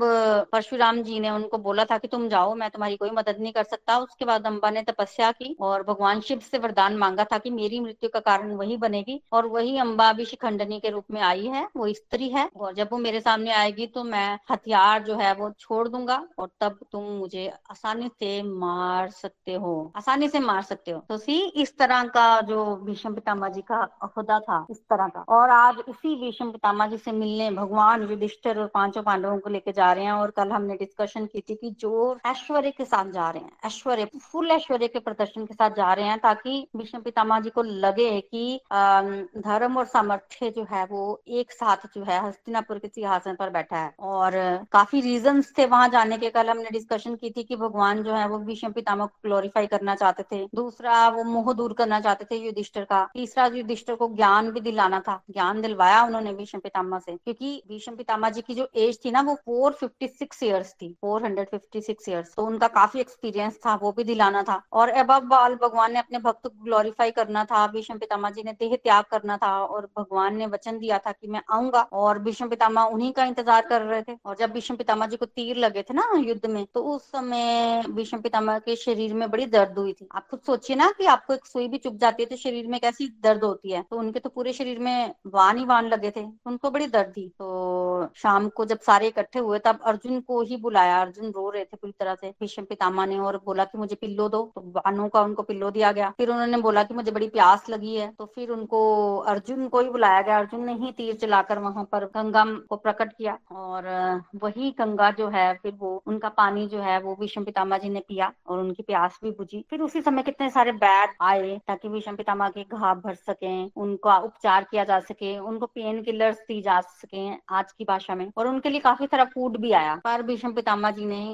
परशुराम जी ने उनको बोला था कि तुम जाओ, मैं तुम्हारी कोई मदद नहीं कर सकता। उसके बाद अम्बा ने तपस्या की और भगवान शिव से वरदान मांगा था कि मेरी मृत्यु का कारण वही बनेगी और वही अम्बा भी शिखंडनी के रूप में आई है। वो स्त्री है और जब वो मेरे सामने आएगी तो मैं हथियार जो है वो छोड़ दूँगा और तब तुम मुझे आसानी से मार सकते हो, आसानी से मार सकते हो। तो सी, इस तरह का जो भीष्म पितामा जी का खुदा था, इस तरह का। और आज इसी भीष्म पितामा जी से मिलने भगवान युधिष्ठिर और पाँचों पांडवों को लेके जा रहे हैं और कल हमने डिस्कशन की थी कि जो ऐश्वर्य के साथ जा रहे हैं, ऐश्वर्य फुल ऐश्वर्य के प्रदर्शन के साथ जा रहे हैं ताकि भीष्म पितामा जी को लगे कि धर्म और सामर्थ्य जो है वो एक साथ जो है, हस्तिनापुर के सिंहासन पर बैठा है। और काफ़ी रीजन थे वहाँ जाने के। कल हमने डिस्कशन की थी कि भगवान जो है, वो भीष्म पितामह को ग्लोरीफाई करना चाहते थे। दूसरा, वो मोह दूर करना चाहते थे युधिष्ठर का। तीसरा, युधिष्ठर को ज्ञान भी दिलाना था। ज्ञान दिलवाया उन्होंने भीष्म पितामह से। क्योंकि भीष्म पितामह जी की जो एज थी ना, वो फोर फिफ्टी सिक्स ईयर्स थी। Four hundred fifty six years तो उनका काफ़ी एक्सपीरियंस था, वो भी दिलाना था। और अब बाल भगवान ने अपने भक्त को ग्लोरीफाई करना था। भीष्म पितामह जी ने देह त्याग करना था। और भगवान ने वचन दिया था कि मैं आऊँगा। और भीष्म पितामह उन्हीं का इंतज़ार कर रहे थे। और जब भीष्म पितामह जी को तीर लगे थे ना युद्ध में तो उस समय भीष्म पितामह के शरीर में बड़ी दर्द हुई थी। आप खुद सोचिए ना कि आपको एक सुई भी चुप जाती है तो शरीर में कैसी दर्द होती है। तो उनके तो पूरे शरीर में वान ही वान लगे थे। उनको बड़ी दर्द थी। तो शाम को जब सारे इकट्ठे हुए, तब अर्जुन को ही बुलाया। अर्जुन रो रहे थे पूरी तरह से। भीष्म पितामा ने और बोला कि मुझे पिल्लो दो। तो बानों का उनको पिल्लो दिया गया। फिर उन्होंने बोला कि मुझे बड़ी प्यास लगी है। तो फिर उनको अर्जुन को ही बुलाया गया। अर्जुन ने ही तीर चलाकर वहाँ पर गंगा को प्रकट किया और वही गंगा जो है फिर वो उनका पानी जो है वो विषम पितामा जी ने पिया और उनकी प्यास भी बुझी। फिर उसी समय कितने सारे बैड आए ताकि विषम पितामा के घाव भर सके उनका उपचार किया जा सके उनको पेन किलर्स दी जा सके आज की भाषा में। और उनके लिए काफ़ी सारा फ़ूड भी आया। पर विषम पितामा जी ने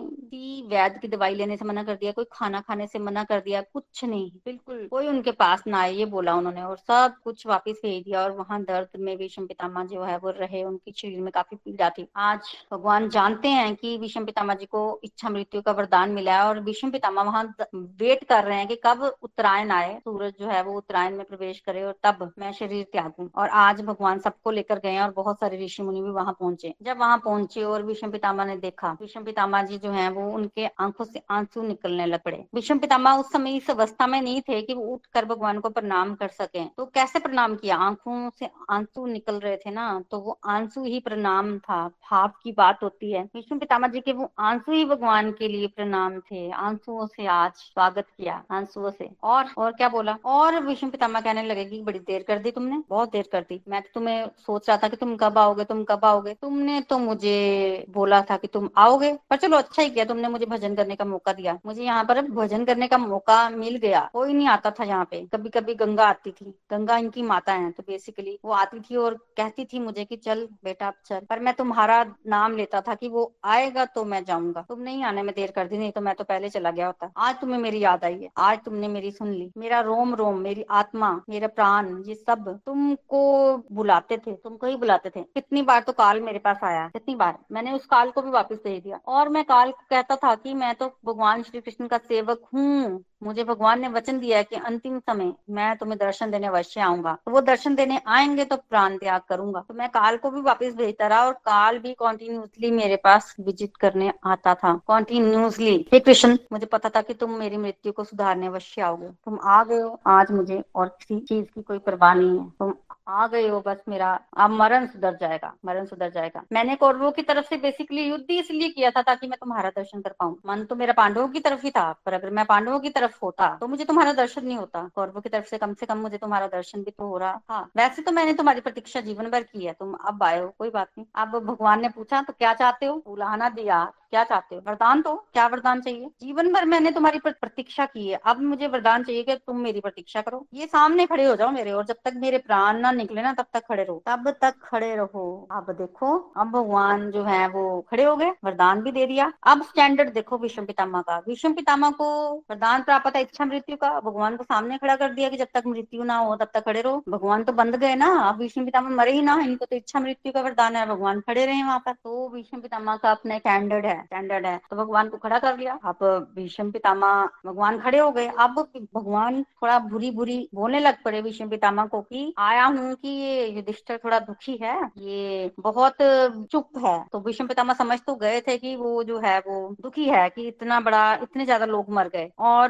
वैद्य की दवाई लेने से मना कर दिया कोई खाना खाने से मना कर दिया कुछ नहीं। बिल्कुल। कोई उनके पास ना आए ये बोला उन्होंने और सब कुछ वापिस भेज दिया और वहाँ दर्द में विषम पितामा जो है, वो रहे, उनकी शरीर में काफ़ी पीड़ा थी आज भगवान जानते हैं कि विषम पितामा जी को इच्छा मृत्यु का वरदान मिला है और विषम पितामा वहाँ वेट कर रहे हैं कि कब उत्तरायण आए, सूरज जो है वो उत्तरायण में प्रवेश करे और तब मैं शरीर त्यागू। और आज भगवान सबको लेकर गए और बहुत सारे ऋषि मुनि भी वहाँ पहुँचे। जब वहाँ पहुँचे और विषम पितामा ने देखा विषम पितामा जी जो है वो उनके आँखों से आँसू निकलने लग पड़े। विषम पितामा उस समय इस अवस्था में नहीं थे कि वो उठ कर भगवान को प्रणाम कर सके। तो कैसे प्रणाम किया? आँखों से आँसू निकल रहे थे ना ना। तो वो आँसू ही प्रणाम था भाव की बात होती है। विष्णु पितामा जी के वो आँसू ही भगवान के लिए प्रणाम थे, आंसुओं से आज स्वागत किया, आंसुओं से। और और क्या बोला? और विष्णु पितामा कहने लगे कि बड़ी देर कर दी तुमने, बहुत देर कर दी। मैं तो तुम्हें सोच रहा था कि तुम कब आओगे, तुम कब आओगे। तुमने तो मुझे बोला था कि तुम आओगे, पर चलो अच्छा ही किया, तुमने मुझे भजन करने का मौका दिया। मुझे यहाँ पर भजन करने का मौका मिल गया। कोई नहीं आता था यहाँ पे। कभी कभी गंगा आती थी। गंगा इनकी माता है तो बेसिकली वो आती थी और कहती थी मुझे कि चल बेटा चल। पर मैं तुम्हारा नाम लेता था कि वो आएगा तो मैं जाऊँगा। तुम नहीं आने में देर कर दी, नहीं तो मैं तो पहले चला गया होता। आज तुम्हें मेरी याद आई है। आज तुमने मेरी सुन ली। मेरा रोम रोम, मेरी आत्मा, मेरा प्राण, ये सब तुमको बुलाते थे। तुमको ही बुलाते थे। कितनी बार तो काल मेरे पास आया। कितनी बार। मैंने उस काल को भी वापस भेज दिया। और मैं काल कहता था कि मैं तो भगवान श्री कृष्ण का सेवक हूँ। मुझे भगवान ने वचन दिया है कि अंतिम समय मैं तुम्हें दर्शन देने अवश्य आऊँगा। तो वो दर्शन देने आएँगे तो प्राण त्याग करूँगा। तो मैं काल को भी वापस भेजता रहा और काल भी कॉन्टिन्यूसली मेरे पास विज़िट करने आता था। कॉन्टिन्यूसली हे कृष्ण मुझे पता था कि तुम मेरी मृत्यु को सुधारने अवश्य आओगे। तुम आ गए हो। आज मुझे और किसी चीज़ की कोई परवाह नहीं है। तुम आ गए हो, बस मेरा अब मरण सुधर जाएगा, मरण सुधर जाएगा। मैंने कौरवों की तरफ़ से बेसिकली युद्ध इसलिए किया था ताकि मैं तुम्हारा दर्शन कर पाऊँ। मन तो मेरा पांडवों की तरफ़ ही था, पर अगर मैं पांडवों की तरफ़ होता तो मुझे तुम्हारा दर्शन नहीं होता। कौरवों की तरफ़ से कम से कम मुझे तुम्हारा दर्शन भी तो हो रहा था। वैसे तो मैंने तुम्हारी प्रतीक्षा जीवन भर की है तुम अब आए हो, कोई बात नहीं। अब भगवान ने पूछा तो क्या चाहते हो? बुलाना दिया। क्या चाहते हो? वरदान तो क्या वरदान चाहिए? जीवन भर मैंने तुम्हारी प्रतीक्षा की है। अब मुझे वरदान चाहिए कि तुम मेरी प्रतीक्षा करो। ये सामने खड़े हो जाओ मेरे और जब तक मेरे प्राण ना निकले ना, तब तक खड़े रहो। तब तक खड़े रहो। अब देखो, अब भगवान जो है वो खड़े हो गए। वरदान भी दे दिया। अब स्टैंडर्ड देखो विष्णु पितामा का। विष्णु पितामा को वरदान प्राप्त है इच्छा मृत्यु का। भगवान को सामने खड़ा कर दिया कि जब तक मृत्यु ना हो, तब तक खड़े रहो। भगवान तो बंद गए ना। अब विष्णु पितामा मरे ही ना। इनको तो इच्छा मृत्यु का वरदान है। भगवान खड़े रहे वहाँ पर। तो विष्णु पितामा का अपना स्टैंडर्ड है। स्टैंडर्ड है। तो भगवान को खड़ा कर लिया। अब भीष्म पितामा भगवान खड़े हो गए। अब भगवान थोड़ा बुरी बुरी बोलने लग पड़े भीष्म पितामा को कि, आया हूँ कि ये युधिष्ठिर थोड़ा दुखी है? ये बहुत चुप है। तो भीष्म पितामा समझ तो गए थे कि वो जो है, वो दुखी है कि इतना बड़ा, इतने ज़्यादा लोग मर गए। और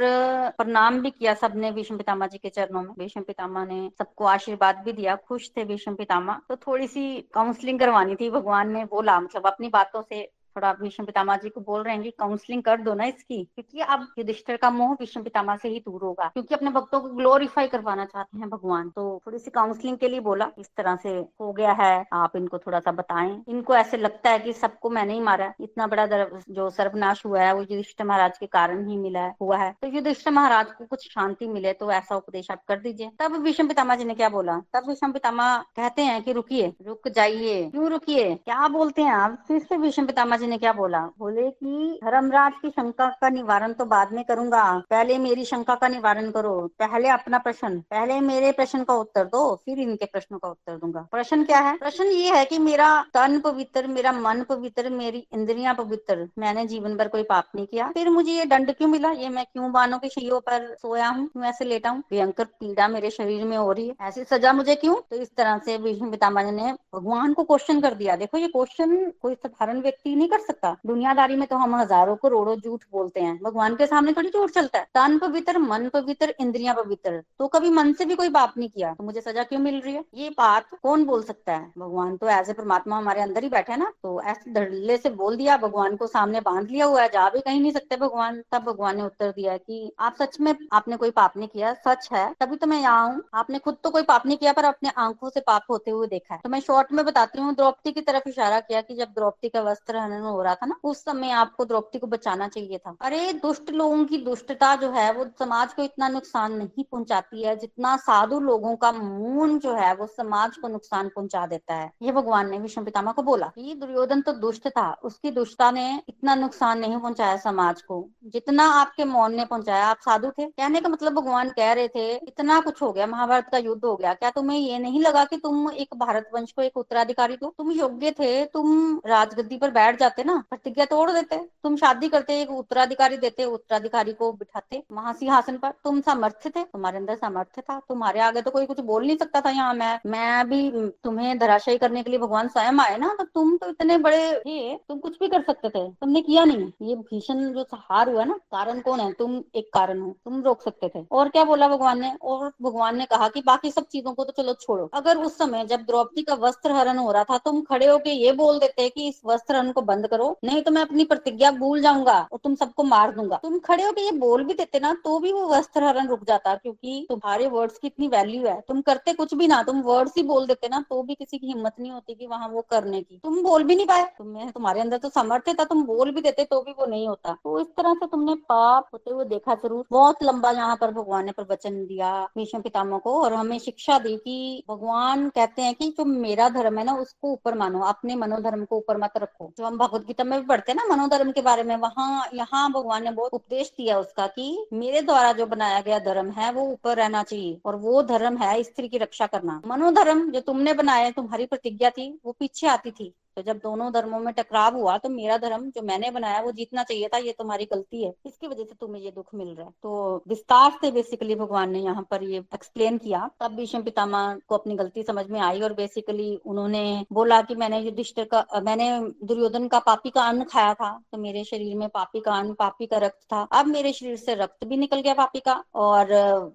प्रणाम भी किया सबने भीष्म पितामा जी के चरणों में। भीष्म पितामा ने सबको आशीर्वाद भी दिया। खुश थे भीष्म पितामा तो थोड़ी सी काउंसलिंग करवानी थी भगवान ने। बोला मतलब अपनी बातों से थोड़ा आप विष्णु पितामा जी को बोल रहे हैं कि काउंसलिंग कर दो ना इसकी, क्योंकि अब युधिष्ठिर का मोह विष्णु पितामा से ही दूर होगा, क्योंकि अपने भक्तों को ग्लोरीफाई करवाना चाहते हैं भगवान। तो थोड़ी सी काउंसलिंग के लिए बोला, इस तरह से हो गया है, आप इनको थोड़ा सा बताएँ। इनको ऐसे लगता है कि सबको मैंने ही मारा इतना बड़ा जो सर्वनाश हुआ है, वो युधिष्ठिर महाराज के कारण ही मिला हुआ है। तो युधिष्ठिर महाराज को कुछ शांति मिले तो ऐसा उपदेश आप कर दीजिए। तब विष्णु पितामा जी ने क्या बोला, तब विष्णु पितामा कहते हैं कि रुकिए, रुक जाइए, क्यों रुकिए, क्या बोलते हैं आप? फिर से विष्णु पितामा जी जी ने क्या बोला? बोले कि धर्मराज की शंका का निवारण तो बाद में करूँगा। पहले मेरी शंका का निवारण करो। पहले अपना प्रश्न, पहले मेरे प्रश्न का उत्तर दो, फिर इनके प्रश्नों का उत्तर दूँगा। प्रश्न क्या है? प्रश्न ये है कि मेरा तन पवित्र, मेरा मन पवित्र, मेरी इंद्रिया पवित्र। मैंने जीवन भर कोई पाप नहीं किया। फिर मुझे ये दंड क्यों मिला? ये मैं क्यों बानों के शैयों पर सोया हूँ? क्यों ऐसे लेटा हूँ? भयंकर पीड़ा मेरे शरीर में हो रही है। ऐसी सजा मुझे क्यों? तो इस तरह से विष्णु पितामह ने भगवान को क्वेश्चन कर दिया। देखो, ये क्वेश्चन कोई साधारण व्यक्ति नहीं कर सकता। दुनियादारी में तो हम हज़ारों करोड़ों झूठ बोलते हैं। भगवान के सामने थोड़ी झूठ चलता है। तन पवित्र, मन पवित्र, इंद्रिया पवित्र। तो कभी मन से भी कोई पाप नहीं किया तो मुझे सजा क्यों मिल रही है? ये बात कौन बोल सकता है? भगवान तो ऐसे परमात्मा हमारे अंदर ही बैठे ना तो ऐसे धड़ल्ले से बोल दिया, भगवान को सामने बाँध लिया हुआ है, जा भी कहीं नहीं सकते भगवान। तब भगवान ने उत्तर दिया कि आप सच में, आपने कोई पाप नहीं किया, सच है। तभी तो मैं यहाँ हूँ। आपने खुद तो कोई पाप नहीं किया, पर अपने आँखों से पाप होते हुए देखा है। तो मैं शॉर्ट में बताती हूँ, द्रौपदी की तरफ़ इशारा किया कि जब द्रौपदी का वस्त्र हनन हो रहा था ना, उस समय आपको द्रौपदी को बचाना चाहिए था। अरे, दुष्ट लोगों की दुष्टता जो है, वो समाज को इतना नुकसान नहीं पहुंचाती है, जितना साधु लोगों का मून जो है, वो समाज को नुकसान पहुँचा देता है। ये भगवान ने विष्णु पितामा को बोला ये दुर्योधन तो दुष्ट था, उसकी दुष्टता ने इतना नुकसान नहीं पहुँचाया समाज को, जितना आपके मौन ने पहुँचाया। आप साधु थे? कहने का मतलब भगवान कह रहे थे, इतना कुछ हो गया, महाभारत का युद्ध हो गया, क्या तुम्हें ये नहीं लगा कि तुम एक भारत वंश को एक उत्तराधिकारी दो? तुम योग्य थे, तुम राजगद्दी पर बैठ जाते ना, प्रतिज्ञा तोड़ देते तुम शादी करते, एक उत्तराधिकारी देते, उत्तराधिकारी को बिठाते, वहाँ सिंहासन पर। तुम सामर्थ्य थे, तुम्हारे अंदर सामर्थ्य था। तुम्हारे आगे तो कोई कुछ बोल नहीं सकता था यहाँ मैं। मैं भी, तुम्हें धराशायी करने के लिए भगवान स्वयं आए ना तो तुम तो इतने बड़े थे, तुम कुछ भी कर सकते थे। तुमने किया नहीं। ये भीषण जो हार हुआ ना, कारण कौन है? तुम एक कारण हो। तुम रोक सकते थे। और क्या बोला भगवान ने? और भगवान ने कहा कि बाकी सब चीज़ों को तो चलो छोड़ो। अगर उस समय जब द्रौपदी का वस्त्र हरण हो रहा था, तुम खड़े होके ये बोल देते कि इस वस्त्र हरण को बंद करो। नहीं तो मैं अपनी प्रतिज्ञा भूल जाऊँगा और तुम सबको मार दूँगा। तुम खड़े होके ये बोल भी देते ना तो भी वो वस्त्र हरण रुक जाता क्योंकि तुम्हारे वर्ड्स की इतनी वैल्यू है। तुम करते कुछ भी ना, तुम वर्ड्स ही बोल देते ना तो भी किसी की हिम्मत नहीं होती कि वहाँ वो करने की। तुम बोल भी नहीं पाए। तुम्हें तुम्हारे अंदर तो समर्थ था, तुम बोल भी देते तो भी वो नहीं होता। तो इस तरह से तुमने पाप होते हुए देखा ज़रूर। बहुत लंबा यहाँ पर भगवान ने प्रवचन दिया भीष्म पितामह को और हमें शिक्षा दी कि भगवान कहते हैं कि जो मेरा धर्म है ना, उसको ऊपर मानो, अपने मनोधर्म को ऊपर मत रखो। जो हम भगवत गीता में भी पढ़ते हैं ना मनोधर्म के बारे में, वहाँ, यहाँ भगवान ने बहुत उपदेश दिया उसका कि मेरे द्वारा जो बनाया गया धर्म है वो ऊपर रहना चाहिए और वो धर्म है स्त्री की रक्षा करना। मनोधर्म जो तुमने बनाया, तुम्हारी प्रतिज्ञा थी, वो पीछे आती थी। तो जब दोनों धर्मों में टकराव हुआ तो मेरा धर्म जो मैंने बनाया, वो जीतना चाहिए था, ये तुम्हारी गलती है। इसकी वजह से तुम्हें ये दुख मिल रहा है। तो विस्तार से बेसिकली भगवान ने यहाँ पर ये एक्सप्लेन किया। तब भीष्म पितामा को अपनी गलती समझ में आई और बेसिकली उन्होंने बोला कि मैंने युधिष्ठिर का मैंने दुर्योधन का पापी का अन्न खाया था तो मेरे शरीर में पापी का अन्न, पापी का रक्त था। अब मेरे शरीर से रक्त भी निकल गया पापी का और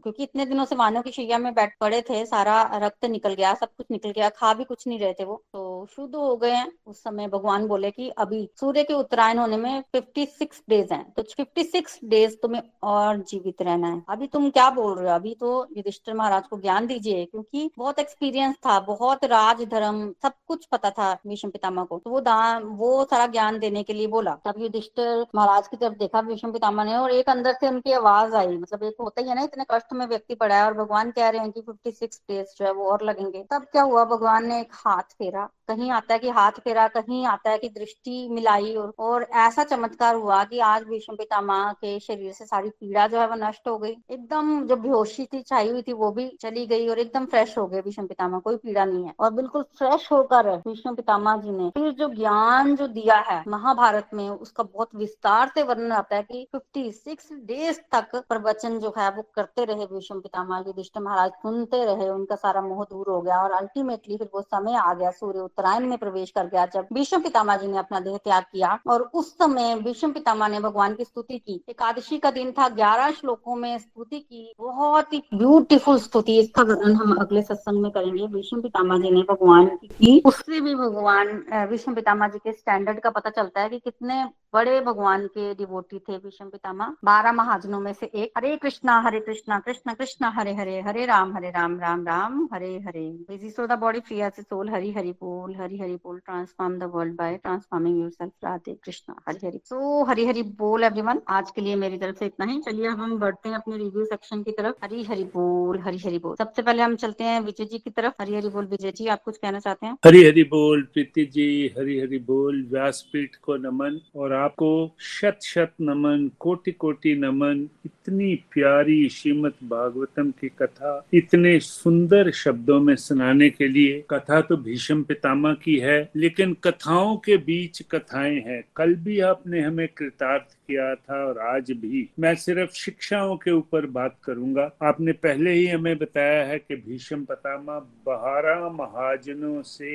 क्योंकि इतने दिनों से मानव की शैया में बैठ पड़े थे, सारा रक्त निकल गया, सब कुछ निकल गया, खा भी कुछ नहीं रहे थे वो। तो शुद्ध हो गए हैं। उस समय भगवान बोले कि अभी सूर्य के उत्तरायण होने में 56 डेज़ हैं। तो 56 डेज़ तुम्हें और जीवित रहना है। अभी तुम क्या बोल रहे हो? अभी तो युधिष्ठिर महाराज को ज्ञान दीजिए, क्योंकि बहुत एक्सपीरियंस था, बहुत राज धर्म, सब कुछ पता था भीष्म पितामा को। तो वो दान वो सारा ज्ञान देने के लिए बोला। तब युधिष्ठिर महाराज की तरफ़ देखा भीष्म पितामा ने और एक अंदर से उनकी आवाज़ आई। मतलब एक होता ही है ना, इतने कष्ट में व्यक्ति पड़ा है और भगवान कह रहे हैं कि फिफ्टी सिक्स डेज़ जो है वो और लगेंगे। तब क्या हुआ? भगवान ने एक हाथ फेरा। कहीं आता है कि हाथ फेरा कहीं आता है कि दृष्टि मिलाई और, और ऐसा चमत्कार हुआ कि आज भीष्म पितामह के शरीर से सारी पीड़ा जो है वो नष्ट हो गई। एकदम जो बेहोशी थी छाई हुई थी वो भी चली गई और एकदम फ्रेश हो गए भीष्म पितामा कोई पीड़ा नहीं है। और बिल्कुल फ्रेश होकर भीष्म पितामा जी ने फिर जो ज्ञान जो दिया है महाभारत में उसका बहुत विस्तार से वर्णन आता है कि फिफ्टी सिक्स डेज़ तक प्रवचन जो है वो करते रहे भीष्म पितामह युधिष्ठिर महाराज सुनते रहे उनका सारा मोह दूर हो गया और अल्टीमेटली फिर वो समय आ गया सूर्य उत्तरायण में प्रवेश कर गया, जब भीष्म पितामा जी ने अपना देह त्याग किया और उस समय भीष्म पितामा ने भगवान की स्तुति की। एकादशी का दिन था, ग्यारह श्लोकों में स्तुति की। बहुत ही ब्यूटीफुल स्तुति इसका वर्णन हम अगले सत्संग में करेंगे। भीष्म पितामा जी ने भगवान की, उससे भी भगवान विष्णु पितामा जी के स्टैंडर्ड का पता चलता है कि कितने बड़े भगवान के डिवोटी थे विषम पितामह। बारह महाजनों में से एक। Hare Krishna Hare Krishna, Krishna Krishna, Hare Hare Hare Ram Hare Ram Ram Ram, Hare Hare. Busy the body free as soul Hari Hari बोल, हरि हरि बोल। Transform the world by transforming yourself Radhe Krishna, Hari Hari. So Hari Hari बोल everyone आज के लिए मेरी तरफ़ से इतना ही। चलिए अब हम बढ़ते हैं अपने रिव्यू सेक्शन की तरफ़। हरि हरि बोल, हरि हरि बोल। सबसे पहले हम चलते हैं विजय जी की तरफ़। हरि हरि बोल, विजय जी, आप कुछ कहना चाहते हैं? हरि हरि बोल, प्रीति जी, हरि हरि बोल, व्यासपीठ को नमन। और आपको शत शत नमन, कोटि कोटि नमन, इतनी प्यारी श्रीमद भागवतम की कथा, इतने सुंदर शब्दों में सुनाने के लिए। कथा तो भीष्म पितामह की है, लेकिन कथाओं के बीच कथाएँ हैं। कल भी आपने हमें कृतार्थ किया था और आज भी। मैं सिर्फ़ शिक्षाओं के ऊपर बात करूँगा। आपने पहले ही हमें बताया है कि भीष्म पितामह बारह महाजनों से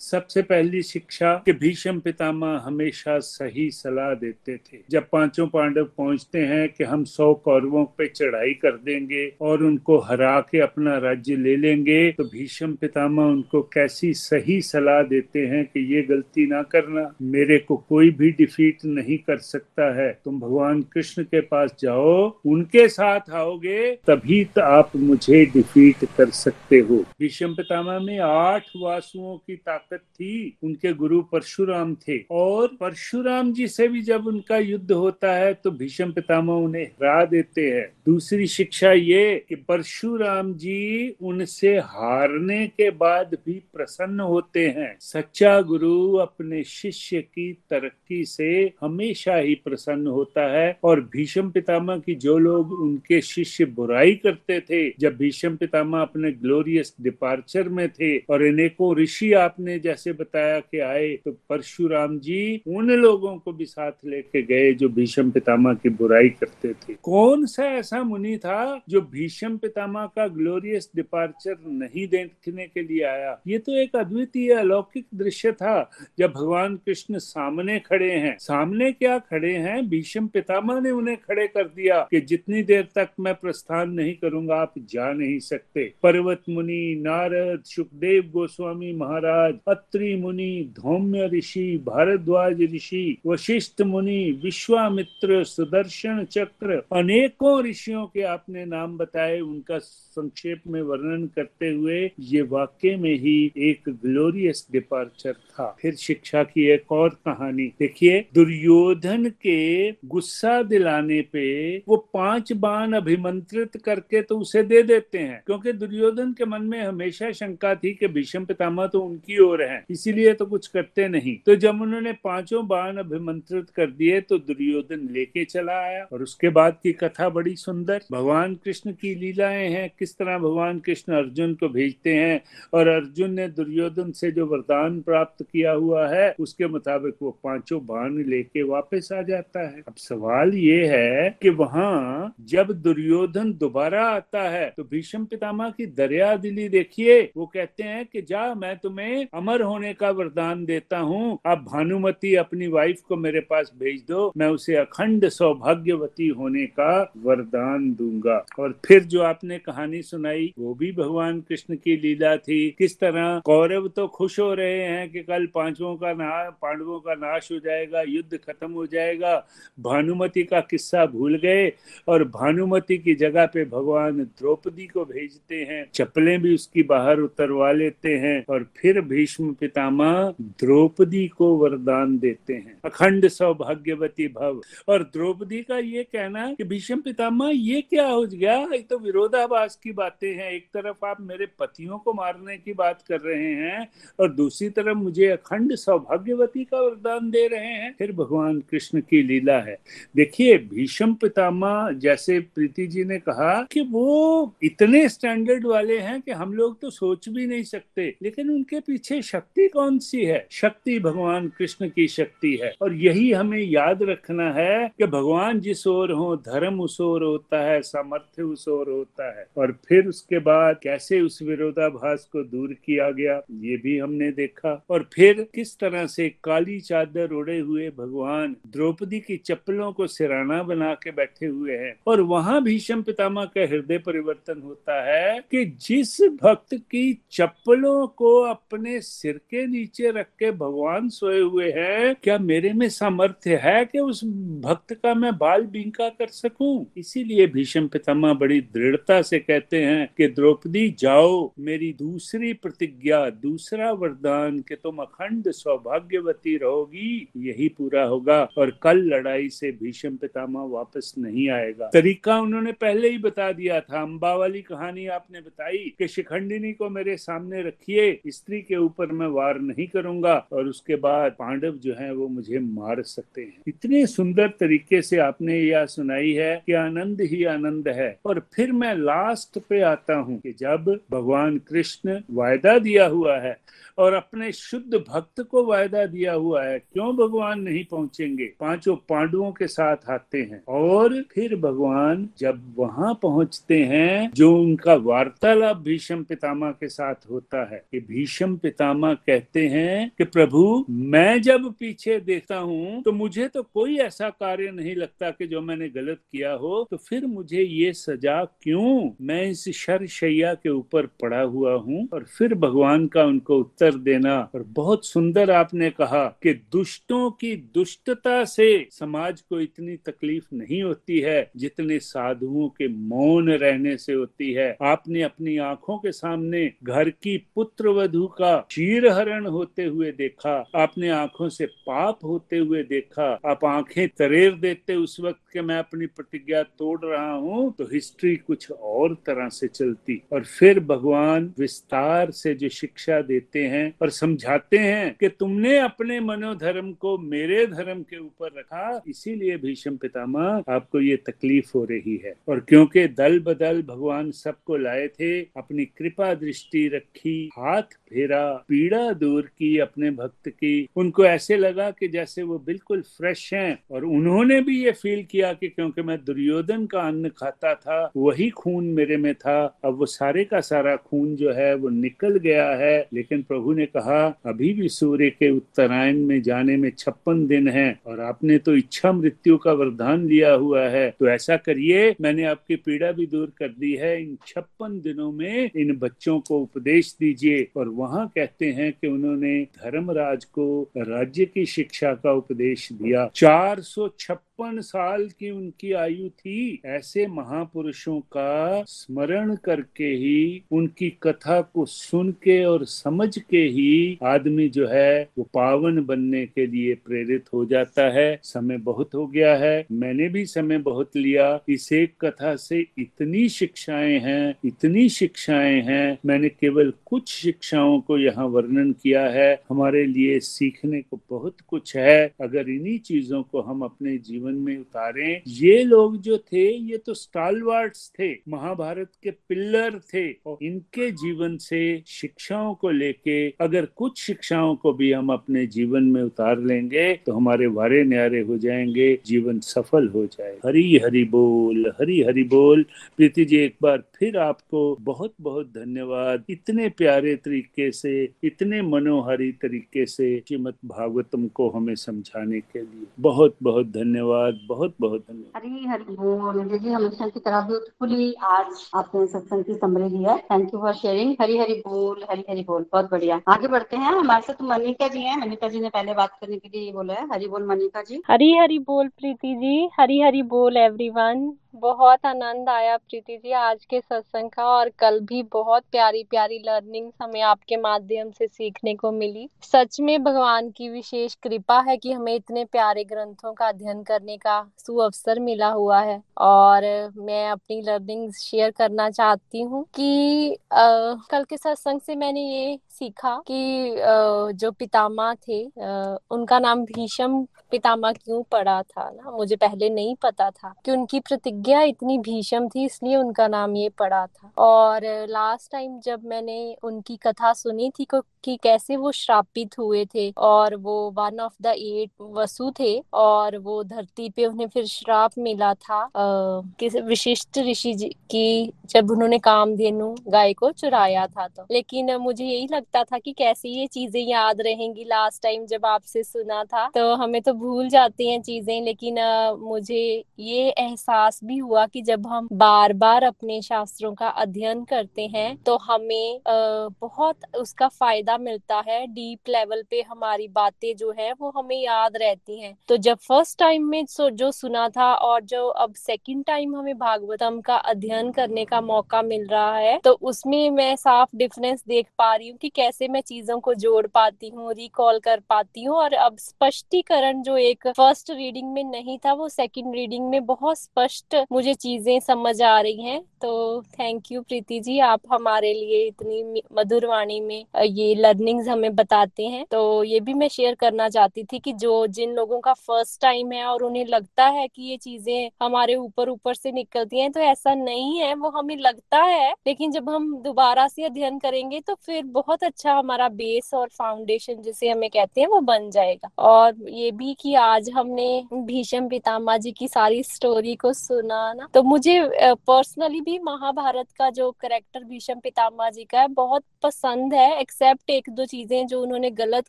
सबसे पहली शिक्षा कि भीष्म पितामह हमेशा सही सलाह देते थे। जब पाँचों पांडव पहुँचते हैं कि हम सौ कौरवों पे चढ़ाई कर देंगे और उनको हरा के अपना राज्य ले लेंगे तो भीष्म पितामह उनको कैसी सही सलाह देते हैं कि ये गलती ना करना। मेरे को कोई भी डिफीट नहीं कर सकता है। तुम भगवान कृष्ण के पास जाओ, उनके साथ आओगे, तभी तो आप मुझे डिफीट कर सकते हो। भीष्म पितामह में आठ वासुओं की ताकत थी, उनके गुरु परशुराम थे। और परशुराम जी से भी जब उनका युद्ध होता है तो भीष्म पितामह उन्हें हरा देते हैं। दूसरी शिक्षा ये कि परशुराम जी उनसे हारने के बाद भी प्रसन्न होते हैं। सच्चा गुरु अपने शिष्य की तरक्की से हमेशा ही प्रसन्न होता है और भीष्म पितामह की जो लोग उनके शिष्य बुराई करते थे, जब भीष्म पितामह अपने ग्लोरियस डिपार्चर में थे और अनेकों ऋषि आपने जैसे बताया कि आए तो परशुराम जी उन लोगों को भी साथ लेके गए जो भीष्म पितामह की बुराई करते थे। कौन सा ऐसा मुनि था जो भीष्म पितामह का ग्लोरियस डिपार्चर नहीं देखने के लिए आया? ये तो एक अद्वितीय अलौकिक दृश्य था, जब भगवान कृष्ण सामने खड़े हैं। सामने क्या खड़े हैं? भीष्म पितामह ने उन्हें खड़े कर दिया कि जितनी देर तक मैं प्रस्थान नहीं करूँगा, आप जा नहीं सकते। पर्वत मुनि, नारद, सुखदेव गोस्वामी महाराज, अत्रि मुनि, धौम्य ऋषि, भारद्वाज ऋषि, वशिष्ठ मुनि, विश्वामित्र, सुदर्शन चक्र, अनेकों ऋषियों के आपने नाम बताए। उनका संक्षेप में वर्णन करते हुए ये वाक्य में ही एक ग्लोरियस डिपार्चर था। फिर शिक्षा की एक और कहानी। देखिए, दुर्योधन के गुस्सा दिलाने पे वो पाँच बाण अभिमंत्रित करके तो उसे दे देते हैं, क्योंकि दुर्योधन के मन में हमेशा शंका थी कि भीष्म पितामह तो उनकी ओर है, इसीलिए तो कुछ करते नहीं। तो जब उन्होंने पाँचों बाण अभिमंत्रित कर दिए तो दुर्योधन लेके चला आया, और उसके बाद की कथा बड़ी सुंदर। भगवान कृष्ण की लीलाएँ हैं, किस तरह भगवान कृष्ण अर्जुन को भेजते हैं, और अर्जुन ने दुर्योधन से जो वरदान प्राप्त किया हुआ है, उसके मुताबिक वो पाँचों बाण लेके वापस आ जाता है। अब सवाल ये है कि वहाँ जब दुर्योधन दोबारा आता है तो भीष्म पितामह की दरिया दिली देखिए। वो कहते हैं कि जा, मैं तुम्हें अमर होने का वरदान देता हूँ। अब भानुमति अपनी वाइफ को मेरे पास भेज दो। मैं उसे अखंड सौभाग्यवती होने का वरदान दूँगा। और फिर जो आपने कहानी सुनाई, वो भी भगवान कृष्ण की लीला थी। किस तरह? कौरव तो खुश हो रहे हैं कि कल पांचवों का पांडवों का नाश हो जाएगा, युद्ध खत्म हो जाएगा। भानुमति का किस्सा भूल गए और भानुमति की जगह पे भगवान द्रौपदी को भेजते हैं। चप्पलें भी उसकी बाहर उतरवा लेते हैं और फिर भीष्म पितामह द्रौपदी को वरदान देते हैं। अखंड सौभाग्यवती भव। और द्रौपदी का ये कहना कि भीष्म पितामह, ये क्या हो गया? ये तो विरोधाभास की बातें हैं। एक तरफ़ आप मेरे पतियों को मारने की बात कर रहे हैं और दूसरी तरफ़ मुझे अखंड सौभाग्यवती का वरदान दे रहे हैं। फिर भगवान कृष्ण की लीला है। देखिए, भीष्म पितामह जैसे प्रीति जी ने कहा कि वो इतने स्टैंडर्ड वाले हैं कि हम लोग तो सोच भी नहीं सकते। लेकिन उनके पीछे शक्ति कौन सी है? शक्ति भगवान कृष्ण की शक्ति है। और यही हमें याद रखना है कि भगवान जिस ओर हो, धर्म उस ओर होता है, सामर्थ्य उस ओर होता है। और फिर उसके बाद कैसे उस विरोधाभास को दूर किया गया, ये भी हमने देखा। और फिर किस तरह से काली चादर उड़े हुए भगवान द्रौपदी की चप्पलों को सिराना बना के बैठे हुए हैं। और वहाँ भीष्म पितामह का हृदय परिवर्तन होता है कि जिस भक्त की चप्पलों को अपने सिर के नीचे रख के भगवान सोए हुए हैं, क्या मेरे में सामर्थ्य है कि उस भक्त का मैं बाल बिंका कर सकूँ? इसीलिए भीष्म पितामह बड़ी दृढ़ता से कहते हैं कि, द्रौपदी, जाओ, मेरी दूसरी प्रतिज्ञा, दूसरा वरदान कि तुम अखंड सौभाग्यवती रहोगी, यही पूरा होगा। और कल लड़ाई से भीष्म पितामह वापस नहीं आएगा। तरीका उन्होंने पहले ही बता दिया था। अम्बा वाली कहानी आपने बताई कि शिखंडिनी को मेरे सामने रखिए, स्त्री के ऊपर मैं वार नहीं करूँगा और उसके बाद पांडव जो है वो मुझे मार सकते हैं। इतने सुंदर तरीके से आपने यह सुनाई है कि आनंद ही आनंद है। और फिर मैं लास्ट पे आता हूँ कि जब भगवान कृष्ण वायदा दिया हुआ है और अपने शुद्ध भक्त को वायदा दिया हुआ है, क्यों भगवान नहीं पहुँचेंगे? पाँचों पांडवों के साथ आते हैं और फिर भगवान जब वहाँ पहुँचते हैं, जो उनका वार्तालाप भीष्म पितामह के साथ होता है, कि भीष्म पितामह कहते हैं कि प्रभु, मैं जब पीछे देखता हूँ तो मुझे तो कोई ऐसा कार्य नहीं लगता कि जो मैंने गलत किया हो तो फिर मुझे ये सजा क्यों? मैं इस शर शैया के ऊपर पड़ा हुआ हूँ, और फिर भगवान का उनको उत्तर देना। और बहुत सुंदर आपने कहा कि दुष्टों की दुष्टता से समाज को इतनी तकलीफ़ नहीं होती है जितने साधुओं के मौन रहने से होती है। आपने अपनी आँखों के सामने घर की पुत्र वधु का चीर हरण होते हुए देखा, आपने आँखों से पाप होते हुए देखा। आप आँखें तरेर देते उस वक्त के मैं अपनी प्रतिज्ञा तोड़ रहा हूँ तो हिस्ट्री कुछ और तरह से चलती। और फिर भगवान विस्तार से जो शिक्षा देते हैं और समझाते हैं कि तुमने अपने मनोधर्म को मेरे धर्म के ऊपर रखा इसीलिए भीष्म पितामह, आपको ये तकलीफ़ हो रही है। और क्योंकि दल बदल भगवान सबको लाए थे, अपनी कृपा दृष्टि रखी, हाथ फेरा, पीड़ा दूर की अपने भक्त की, उनको ऐसे लगा कि जैसे वो बिल्कुल फ्रेश हैं। और उन्होंने भी ये फील किया कि क्योंकि मैं दुर्योधन का अन्न खाता था, वही खून मेरे में था, अब वो सारे का सारा खून जो है, वो निकल गया है। लेकिन प्रभु ने कहा, अभी भी सूर्य के उत्तरायण में जाने में छप्पन दिन है, और आपने तो इच्छा मृत्यु का वरदान लिया हुआ है। तो ऐसा करिए, मैंने आपकी पीड़ा भी दूर कर दी है। इन छप्पन दिनों में इन बच्चों को उपदेश दीजिए। और वहाँ कहते हैं कि उन्होंने धर्मराज को राज्य की शिक्षा का उपदेश दिया। चार सौ छप्पन साल की उनकी आयु थी, ऐसे महापुरुषों का स्मरण करके ही, उनकी कथा को सुन के और समझ के ही आदमी जो है, वो पावन बनने के लिए प्रेरित हो जाता है। समय बहुत हो गया है। मैंने भी समय बहुत लिया। इस एक कथा से इतनी शिक्षाएँ हैं, इतनी शिक्षाएँ हैं। मैंने केवल कुछ शिक्षाओं को यहाँ वर्णन किया है। हमारे लिए सीखने को बहुत कुछ है। अगर इन्हीं चीज़ों को हम अपने जीवन जीवन में उतारे। ये लोग जो थे, ये तो स्टालवार्ड्स थे, महाभारत के पिल्लर थे और इनके जीवन से शिक्षाओं को लेके अगर कुछ शिक्षाओं को भी हम अपने जीवन में उतार लेंगे तो हमारे वारे न्यारे हो जाएँगे, जीवन सफल हो जाए हरी हरी बोल, हरी हरी बोल। प्रीति जी, एक बार फिर आपको बहुत बहुत धन्यवाद। इतने प्यारे तरीके से, इतने मनोहरी तरीके से श्रीमद भागवतम को हमें समझाने के लिए। बहुत बहुत धन्यवाद। धन्यवाद बहुत बहुत धन्यवाद। हरी हरी बोल जी हमेशा की तरह ब्यूटीफुली आज आपने सत्संग की समरी दी है। Thank you for sharing Hari Hari बोल हरी हरी बोल बहुत बढ़िया। आगे बढ़ते हैं हमारे साथ मनिका जी हैं। मनिका जी ने पहले बात करने के लिए बोला है। हरी बोल मनिका जी। हरी हरी बोल प्रीति जी। हरी हरी बोल एवरीवन बहुत आनंद आया प्रीति जी आज के सत्संग का और कल भी बहुत प्यारी प्यारी लर्निंग हमें आपके माध्यम से सीखने को मिली। सच में भगवान की विशेष कृपा है कि हमें इतने प्यारे ग्रंथों का अध्ययन करने का सुअवसर मिला हुआ है और मैं अपनी लर्निंग शेयर करना चाहती हूँ कि आ, कल के सत्संग से मैंने ये सीखा कि आ, जो पितामा थे आ, उनका नाम भीषम पितामा क्यों पड़ा था ना? मुझे पहले नहीं पता था कि उनकी प्रतिज्ञा इतनी भीषम थी, इसलिए उनका नाम ये पड़ा था। और लास्ट टाइम जब मैंने उनकी कथा सुनी थी कि कैसे वो श्रापित हुए थे और वो one of the eight Vasu थे और वो धरती पे उन्हें फिर श्राप मिला था। किस विशिष्ट ऋषि जी की जब उन्होंने कामधेनु गाय को चुराया था तो। लेकिन मुझे यही लगता था कि कैसे ये चीज़ें याद रहेंगी लास्ट टाइम जब आपसे सुना था। तो हमें तो भूल जाती हैं चीज़ें, लेकिन मुझे ये एहसास भी हुआ कि जब हम बार बार अपने शास्त्रों का अध्ययन करते हैं तो हमें बहुत उसका फ़ायदा फ़ायदा मिलता है डीप लेवल पे हमारी बातें जो है, वो हमें याद रहती हैं। तो जब फ़र्स्ट टाइम में जो सुना था और जो अब सेकंड टाइम हमें भागवतम का अध्ययन करने का मौका मिल रहा है तो उसमें मैं साफ़ डिफरेंस देख पा रही हूँ कि कैसे मैं चीज़ों को जोड़ पाती हूँ रिकॉल कर पाती हूँ और अब स्पष्टीकरण जो एक फ़र्स्ट रीडिंग में नहीं था, वो सेकंड रीडिंग में बहुत स्पष्ट मुझे चीज़ें समझ आ रही हैं। तो थैंक यू प्रीति जी, आप हमारे लिए इतनी मधुर वाणी में ये लर्निंग्स हमें बताते हैं। तो ये भी मैं शेयर करना चाहती थी कि जो जिन लोगों का फ़र्स्ट टाइम है और उन्हें लगता है कि ये चीज़ें हमारे ऊपर ऊपर से निकलती हैं तो ऐसा नहीं है, वो हमें लगता है, लेकिन जब हम दोबारा से अध्ययन करेंगे तो फिर बहुत अच्छा हमारा बेस और फाउंडेशन जिसे हमें कहते हैं, वो बन जाएगा। और ये भी कि आज हमने भीषम पितामा जी की सारी स्टोरी को सुना ना तो मुझे पर्सनली भी महाभारत का जो करेक्टर भीषम पितामा जी का है, बहुत पसंद है एक्सेप्ट एक दो चीज़ें जो उन्होंने गलत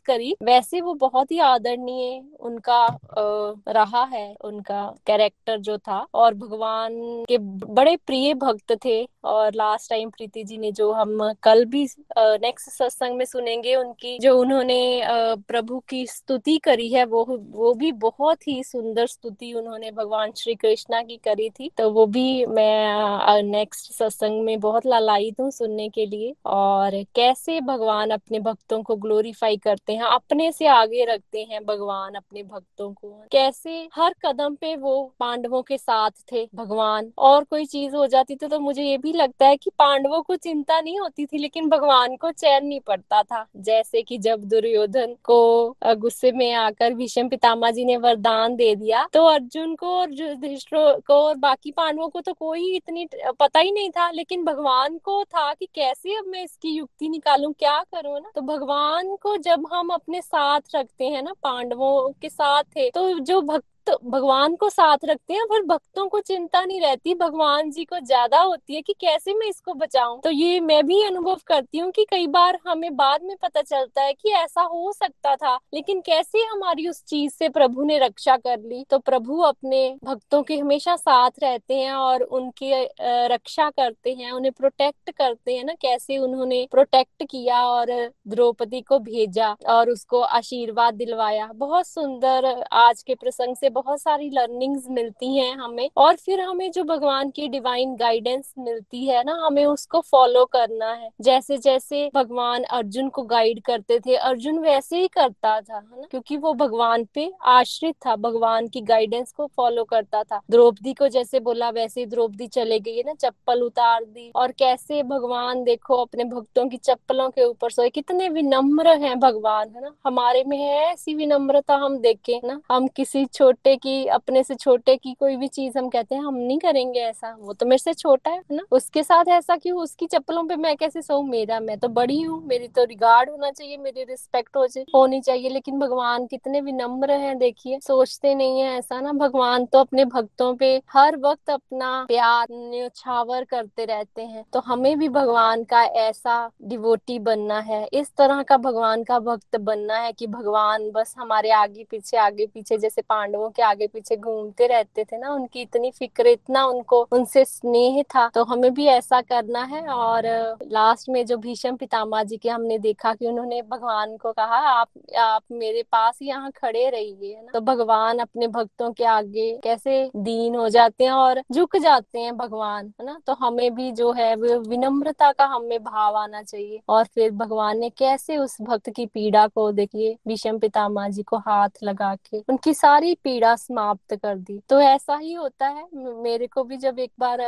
करी, वैसे वो बहुत ही आदरणीय उनका रहा है, उनका कैरेक्टर जो था। और भगवान के बड़े प्रिय भक्त थे और लास्ट टाइम प्रीति जी ने जो हम कल भी नेक्स्ट सत्संग में सुनेंगे, उनकी जो उन्होंने प्रभु की स्तुति करी है, वो वो भी बहुत ही सुंदर स्तुति उन्होंने भगवान श्री कृष्णा की करी थी। तो वो भी मैं नेक्स्ट सत्संग में बहुत लालायित हूँ सुनने के लिए। और कैसे भगवान अपने भक्तों को ग्लोरीफाई करते हैं, अपने से आगे रखते हैं भगवान अपने भक्तों को। कैसे हर कदम पे वो पांडवों के साथ थे भगवान, और कोई चीज़ हो जाती थी तो मुझे ये भी लगता है कि पांडवों को चिंता नहीं होती थी, लेकिन भगवान को चैन नहीं पड़ता था। जैसे कि जब दुर्योधन को गुस्से में आकर भीष्म पितामा जी ने वरदान दे दिया तो अर्जुन को और को और बाकी पांडवों को तो कोई इतनी पता ही नहीं था, लेकिन भगवान को था कि कैसे अब मैं इसकी युक्ति निकालू, क्या करूँ ना तो भगवान को जब हम अपने साथ रखते हैं ना, पांडवों के साथ थे तो जो भक्त तो भगवान को साथ रखते हैं पर भक्तों को चिंता नहीं रहती, भगवान जी को ज़्यादा होती है कि कैसे मैं इसको बचाऊं? तो ये मैं भी अनुभव करती हूँ कि कई बार हमें बाद में पता चलता है कि ऐसा हो सकता था, लेकिन कैसे हमारी उस चीज़ से प्रभु ने रक्षा कर ली? तो प्रभु अपने भक्तों के हमेशा साथ रहते हैं और उनकी रक्षा करते हैं, उन्हें प्रोटेक्ट करते हैं ना, कैसे उन्होंने प्रोटेक्ट किया और द्रौपदी को भेजा और उसको आशीर्वाद दिलवाया। बहुत सुंदर आज के प्रसंग से बहुत सारी लर्निंग्स मिलती हैं हमें। और फिर हमें जो भगवान की डिवाइन गाइडेंस मिलती है ना, हमें उसको फॉलो करना है। जैसे जैसे भगवान अर्जुन को गाइड करते थे, अर्जुन वैसे ही करता था, है ना? क्योंकि वो भगवान पे आश्रित था, भगवान की गाइडेंस को फॉलो करता था। द्रौपदी को जैसे बोला, वैसे ही द्रौपदी चले गई है ना, चप्पल उतार दी। और कैसे भगवान देखो, अपने भक्तों की चप्पलों के ऊपर सोए। कितने विनम्र हैं भगवान, है ना? हमारे में है ऐसी विनम्रता हम देखें ना? हम किसी छोटे छोटे की, अपने से छोटे की कोई भी चीज़ हम कहते हैं, हम नहीं करेंगे ऐसा। वो तो मेरे से छोटा है ना? उसके साथ ऐसा क्यों उसकी चप्पलों पे मैं कैसे सहूँ मेरा, मैं तो बड़ी हूँ, मेरी तो रिगार्ड होना चाहिए, मेरी रिस्पेक्ट हो होनी चाहिए। लेकिन भगवान कितने विनम्र हैं, देखिए। सोचते नहीं है ऐसा ना। भगवान तो अपने भक्तों पे हर वक्त अपना प्यार, न्यौछावर करते रहते हैं। तो हमें भी भगवान का ऐसा डिवोटी बनना है। इस तरह का भगवान का भक्त बनना है कि भगवान बस हमारे आगे पीछे आगे पीछे जैसे पांडवों के आगे पीछे घूमते रहते थे ना, उनकी इतनी फ़िक्र, इतना उनको, उनसे स्नेह था। तो हमें भी ऐसा करना है और लास्ट में जो भीषम पितामा जी के हमने देखा कि उन्होंने भगवान को कहा, आप आप मेरे पास यहाँ खड़े रहिए तो भगवान अपने भक्तों के आगे कैसे दीन हो जाते हैं और झुक जाते हैं भगवान, है ना? तो हमें भी जो है विनम्रता का हमें भाव आना चाहिए। और फिर भगवान ने कैसे उस भक्त की पीड़ा को देखिए, भीषम पितामा जी को हाथ लगा के, उनकी सारी पीड़ा पीड़ा समाप्त कर दी। तो ऐसा ही होता है। मेरे को भी जब एक बार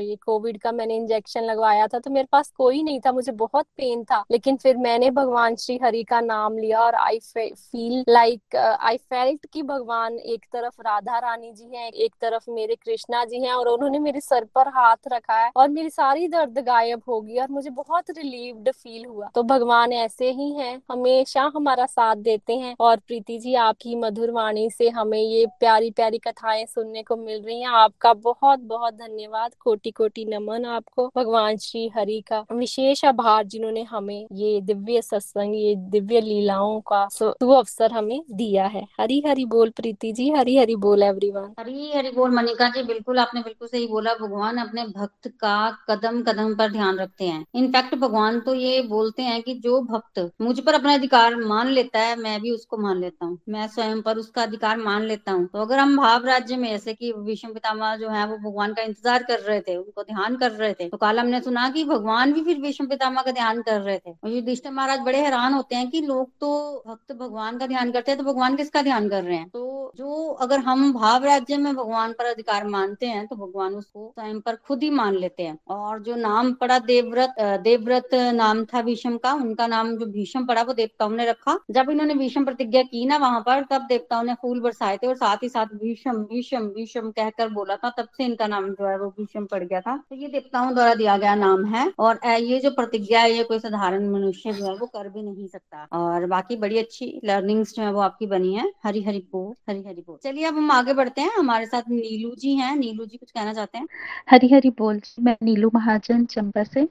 ये कोविड का मैंने इंजेक्शन लगवाया था तो मेरे पास कोई नहीं था, मुझे बहुत पेन था। लेकिन फिर मैंने भगवान श्री हरि का नाम लिया और I feel like I felt कि भगवान एक तरफ़ राधा रानी जी हैं, एक तरफ़ मेरे कृष्णा जी हैं और उन्होंने मेरे सर पर हाथ रखा है और मेरी सारी दर्द गायब हो गई और मुझे बहुत रिलीव्ड फील हुआ। तो भगवान ऐसे ही हैं, हमेशा हमारा साथ देते हैं और प्रीति जी, आपकी मधुर वाणी से हमें ये प्यारी प्यारी कथाएँ सुनने को मिल रही हैं। आपका बहुत बहुत धन्यवाद। कोटि कोटि नमन आपको। भगवान श्री हरि का विशेष आभार जिन्होंने हमें ये दिव्य सत्संग, ये दिव्य लीलाओं का सु अवसर हमें दिया है। हरी हरी बोल प्रीति जी, हरी हरी बोल एवरीवन हरी हरी बोल मनिका जी, बिल्कुल आपने बिल्कुल सही बोला। भगवान अपने भक्त का कदम कदम पर ध्यान रखते हैं। इनफैक्ट भगवान तो ये बोलते हैं कि जो भक्त मुझ पर अपना अधिकार मान लेता है, मैं भी उसको मान लेता हूँ। मैं स्वयं पर उसका अधिकार मान लेता लेता हूँ। तो अगर हम भाव राज्य में, जैसे कि विष्णु पितामह जो है, वो भगवान का इंतज़ार कर रहे थे, उनको ध्यान कर रहे थे तो कल हमने सुना कि भगवान भी फिर विष्णु पितामह का ध्यान कर रहे थे। युधिष्ठिर महाराज बड़े हैरान होते हैं कि लोग तो भक्त भगवान का ध्यान करते हैं तो भगवान किसका ध्यान कर रहे हैं? तो जो अगर हम भाव राज्य में भगवान पर अधिकार मानते हैं तो भगवान उसको स्वयं पर खुद ही मान लेते हैं। और जो नाम पड़ा देवव्रत देवव्रत नाम था भीष्म का, उनका नाम जो भीष्म पड़ा, वो देवताओं ने रखा। जब इन्होंने भीष्म प्रतिज्ञा की ना वहाँ पर, तब देवताओं ने फूल बरसाए थे और साथ ही साथ भीषम भीषम भीषम कहकर बोला था। तब से इनका नाम जो है वो भीषम पड़ गया था। तो ये देवताओं द्वारा दिया गया नाम है और ये जो प्रतिज्ञा है, ये कोई साधारण मनुष्य जो है वो कर भी नहीं सकता। और बाकी बड़ी अच्छी लर्निंग्स जो है वो आपकी बनी है। हरी हरी बोल हरी हरी बोल। चलिए, अब हम आगे बढ़ते हैं। हमारे साथ नीलू जी हैं। नीलू जी कुछ कहना चाहते हैं? हरी हरी बोल मैं नीलू महाजन, चंबा से।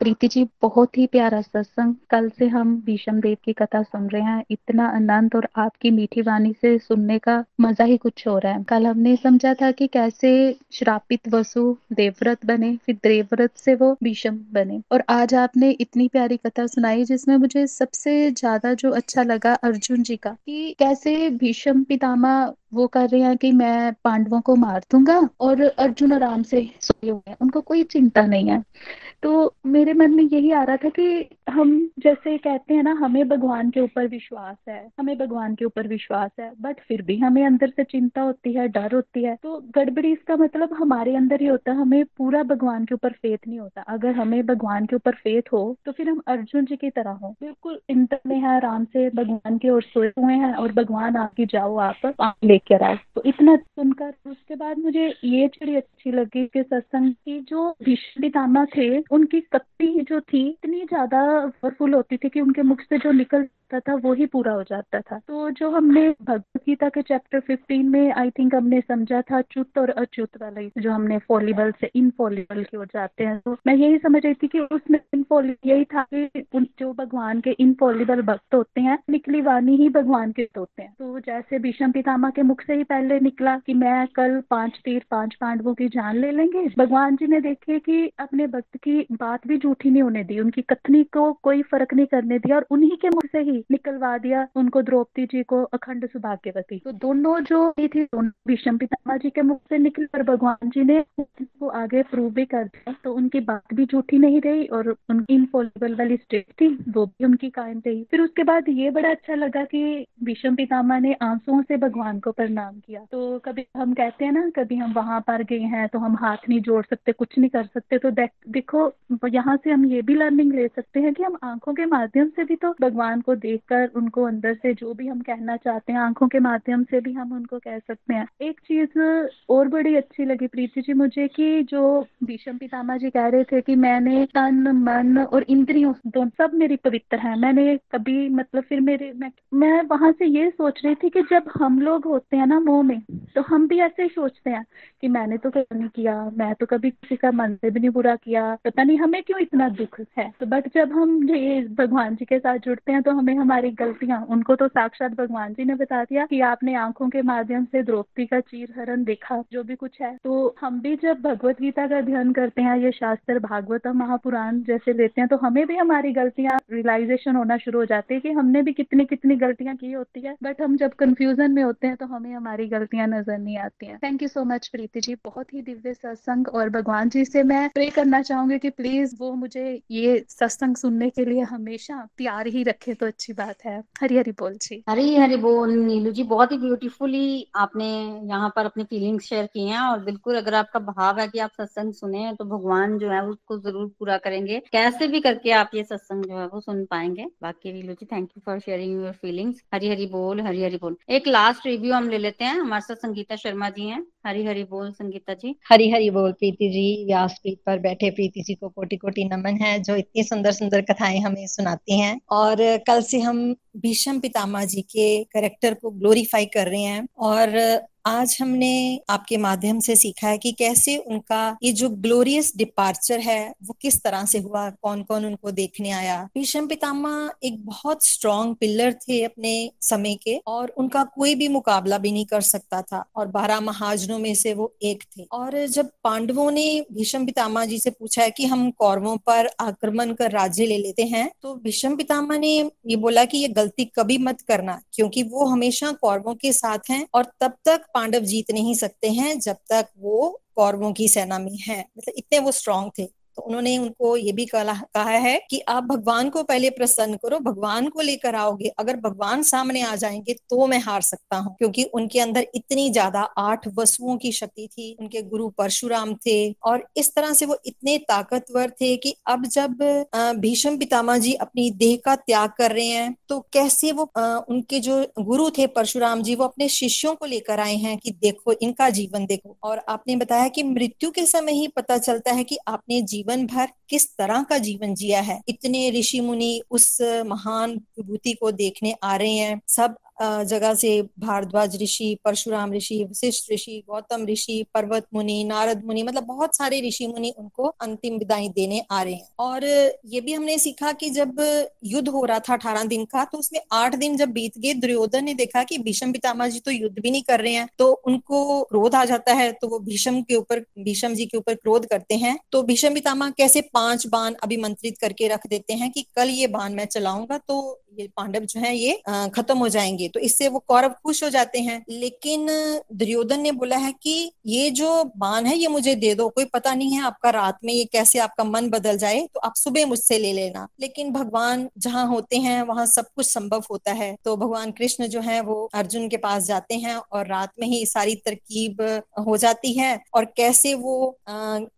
प्रीति जी, बहुत ही प्यारा सत्संग। कल से हम भीषम देव की कथा सुन रहे हैं। इतना आनंद और आपकी मीठी वाणी से सुनने का मज़ा ही कुछ हो रहा है। कल हमने समझा था कि कैसे श्रापित वसु देवव्रत बने, फिर देवव्रत से वो भीषम बने। और आज आपने इतनी प्यारी कथा सुनाई जिसमें मुझे सबसे ज़्यादा जो अच्छा लगा अर्जुन जी का कि कैसे भीषम पितामा वो कर रहे हैं कि मैं पांडवों को मार दूँगा और अर्जुन आराम से सोए हुए हैं। उनको कोई चिंता नहीं है। तो मेरे मन में यही आ रहा था कि हम जैसे कहते हैं ना, हमें भगवान के ऊपर विश्वास है, हमें भगवान के ऊपर विश्वास है बट फिर भी हमें अंदर से चिंता होती है, डर होती है। तो गड़बड़ी इसका मतलब हमारे अंदर ही होता है, हमें पूरा भगवान के ऊपर फेथ नहीं होता। अगर हमें भगवान के ऊपर फेथ हो तो फिर हम अर्जुन जी की तरह हो। बिल्कुल इंटर में है, आराम से भगवान की ओर सोए हुए हैं और भगवान आके जाओ, आप लेकर आओ। तो इतना सुनकर, उसके बाद मुझे ये बड़ी अच्छी लगी कि सत्संग की जो पितामह थे उनकी कत्ती जो थी, इतनी ज़्यादा पावरफुल होती थी कि उनके मुख से जो निकल जाता था, वो ही पूरा हो जाता था। तो जो हमने भगवत गीता के चैप्टर 15 में आई थिंक हमने समझा था, च्युत और अच्युत वाला जो हमने फॉलीबल से इनफॉलीबल की ओर जाते हैं। तो मैं यही समझ रही थी कि उसमें इनफॉलीबल यही था कि जो भगवान के इनफॉलीबल भक्त होते हैं निकली वाणी ही भगवान के होते हैं। तो जैसे भीष्म पितामा के मुख से ही पहले निकला कि मैं कल पाँच तीर, पाँच पांडवों की जान ले लेंगे, भगवान जी ने देखे कि अपने भक्त की बात भी झूठी नहीं होने दी, उनकी कथनी को कोई फ़र्क नहीं करने दिया और उन्हीं के मुख से ही निकलवा दिया, उनको द्रौपदी जी को अखंड सौभाग्यवती। तो दोनों जो थी भीष्म पितामा जी के मुख से निकल पर भगवान जी ने वो आगे प्रूव भी कर दिया तो उनकी बात भी झूठी नहीं रही और उनकी इनफॉलेबल वाली स्टेट थी, वो भी उनकी कायम रही। फिर उसके बाद ये बड़ा अच्छा लगा कि भीष्म पितामा ने आंसुओं से भगवान को प्रणाम किया। तो कभी हम कहते हैं ना, कभी हम वहाँ पर गए हैं तो हम हाथ नहीं जोड़ सकते, कुछ नहीं कर सकते तो देखो यहाँ से हम ये भी लर्निंग ले सकते हैं कि हम आँखों के माध्यम से भी तो भगवान को देखकर उनको अंदर से जो भी हम कहना चाहते हैं आँखों के माध्यम से भी हम उनको कह सकते हैं। एक चीज़ और बड़ी अच्छी लगी प्रीति जी मुझे कि जो भीषम पितामा जी कह रहे थे कि मैंने तन मन और इंद्रियों दोनों सब मेरी पवित्र है। मैंने कभी मतलब फिर मेरे मैं, मैं वहाँ से ये सोच रही थी कि जब हम लोग होते हैं ना मोह में तो हम भी ऐसे ही सोचते हैं कि मैंने तो कभी नहीं किया मैं तो कभी किसी का मन से भी नहीं बुरा किया पता नहीं हमें क्यों इतना दुख है? तो बट जब हम ये भगवान जी के साथ जुड़ते हैं तो हमें हमारी गलतियाँ। उनको तो साक्षात भगवान जी ने बता दिया कि आपने आँखों के माध्यम से द्रौपदी का चीर हरण देखा, जो भी कुछ है। तो हम भी जब भगवत गीता का अध्ययन करते हैं, ये शास्त्र भागवत महापुराण जैसे लेते हैं तो हमें भी हमारी गलतियाँ रियलाइजेशन होना शुरू हो जाती है कि हमने भी कितनी कितनी गलतियाँ की होती है। बट हम जब कंफ्यूजन में होते हैं तो हमें हमारी गलतियाँ नज़र नहीं आती हैं। Thank you so much Preeti ji. बहुत ही दिव्य सत्संग, और भगवान जी से मैं प्रे करना चाहूँगी कि प्लीज़ वो मुझे ये सत्संग सुनने के लिए हमेशा तैयार ही रखे तो अच्छी बात है। हरी हरी बोल जी। हरी हरी बोल नीलू जी बहुत ही ब्यूटीफुली आपने यहाँ पर अपनी फीलिंग्स शेयर की हैं और बिल्कुल अगर आपका भाव है कि आप सत्संग सुने तो भगवान जो है उसको ज़रूर पूरा करेंगे। कैसे भी करके आप ये सत्संग जो है वो सुन पाएँगे। बाकी Neelu ji thank you for sharing your feelings Hari Hari बोल हरी हरी बोल। एक लास्ट रिव्यू हम ले लेते हैं। हमारे साथ संगीता शर्मा जी हैं। हरी हरी बोल संगीता जी। हरी हरी बोल प्रीति जी व्यासपीठ पर बैठे प्रीति जी को कोटि कोटि नमन है जो इतनी सुंदर सुंदर कथाएँ हमें सुनाती हैं। और कल से हम भीष्म पितामा जी के करेक्टर को ग्लोरीफाई कर रहे हैं और आज हमने आपके माध्यम से सीखा है कि कैसे उनका ये जो ग्लोरियस डिपार्चर है, वो किस तरह से हुआ कौन कौन उनको देखने आया। भीष्म पितामा एक बहुत स्ट्रॉन्ग पिलर थे अपने समय के और उनका कोई भी मुकाबला भी नहीं कर सकता था और बारह महाजनों में से वो एक थे। और जब पांडवों ने भीष्म पितामा जी से पूछा है कि हम कौरवों पर आक्रमण कर राज्य ले लेते हैं तो भीष्म पितामा ने ये बोला कि ये गलती कभी मत करना, क्योंकि वो हमेशा कौरवों के साथ हैं और तब तक पांडव जीत नहीं सकते हैं जब तक वो कौरवों की सेना में है। मतलब इतने वो स्ट्रांग थे। तो उन्होंने उनको ये भी कहा है कि आप भगवान को पहले प्रसन्न करो, भगवान को लेकर आओगे, अगर भगवान सामने आ जाएँगे तो मैं हार सकता हूँ, क्योंकि उनके अंदर इतनी ज़्यादा आठ वसुओं की शक्ति थी, उनके गुरु परशुराम थे, और इस तरह से वो इतने ताकतवर थे कि अब जब भीष्म पितामा जी अपनी देह का त्याग कर रहे हैं तो कैसे वो उनके जो गुरु थे परशुराम जी, वो अपने शिष्यों को लेकर आए हैं कि देखो, इनका जीवन देखो, और आपने बताया कि मृत्यु के समय ही पता चलता है कि आपने जीवन जीवन भर किस तरह का जीवन जिया है? इतने ऋषि मुनि उस महान विभूति को देखने आ रहे हैं, सब जगह से भारद्वाज ऋषि, परशुराम ऋषि, वशिष्ठ ऋषि, गौतम ऋषि, पर्वत मुनि, नारद मुनि मतलब बहुत सारे ऋषि मुनि उनको अंतिम विदाई देने आ रहे हैं। और ये भी हमने सीखा कि जब युद्ध हो रहा था अठारह दिन का तो उसमें आठ दिन जब बीत गए, दुर्योधन ने देखा कि भीषम पितामा जी तो युद्ध भी नहीं कर रहे हैं तो उनको क्रोध आ जाता है तो वो भीषम के ऊपर, भीषम जी के ऊपर क्रोध करते हैं। तो भीषम पितामा कैसे पाँच बाण अभिमंत्रित करके रख देते हैं कि कल ये बाण मैं चलाऊँगा तो ये पांडव जो है, ये खत्म हो जाएँगे। तो इससे वो कौरव खुश हो जाते हैं। लेकिन दुर्योधन ने बोला है कि ये जो बाण है, ये मुझे दे दो। कोई पता नहीं है आपका रात में ये कैसे आपका मन बदल जाए तो आप सुबह मुझसे ले लेना। लेकिन भगवान जहाँ होते हैं, वहाँ सब कुछ संभव होता है। तो भगवान कृष्ण जो है, वो अर्जुन के पास जाते हैं और रात में ही सारी तरकीब हो जाती है। और कैसे वो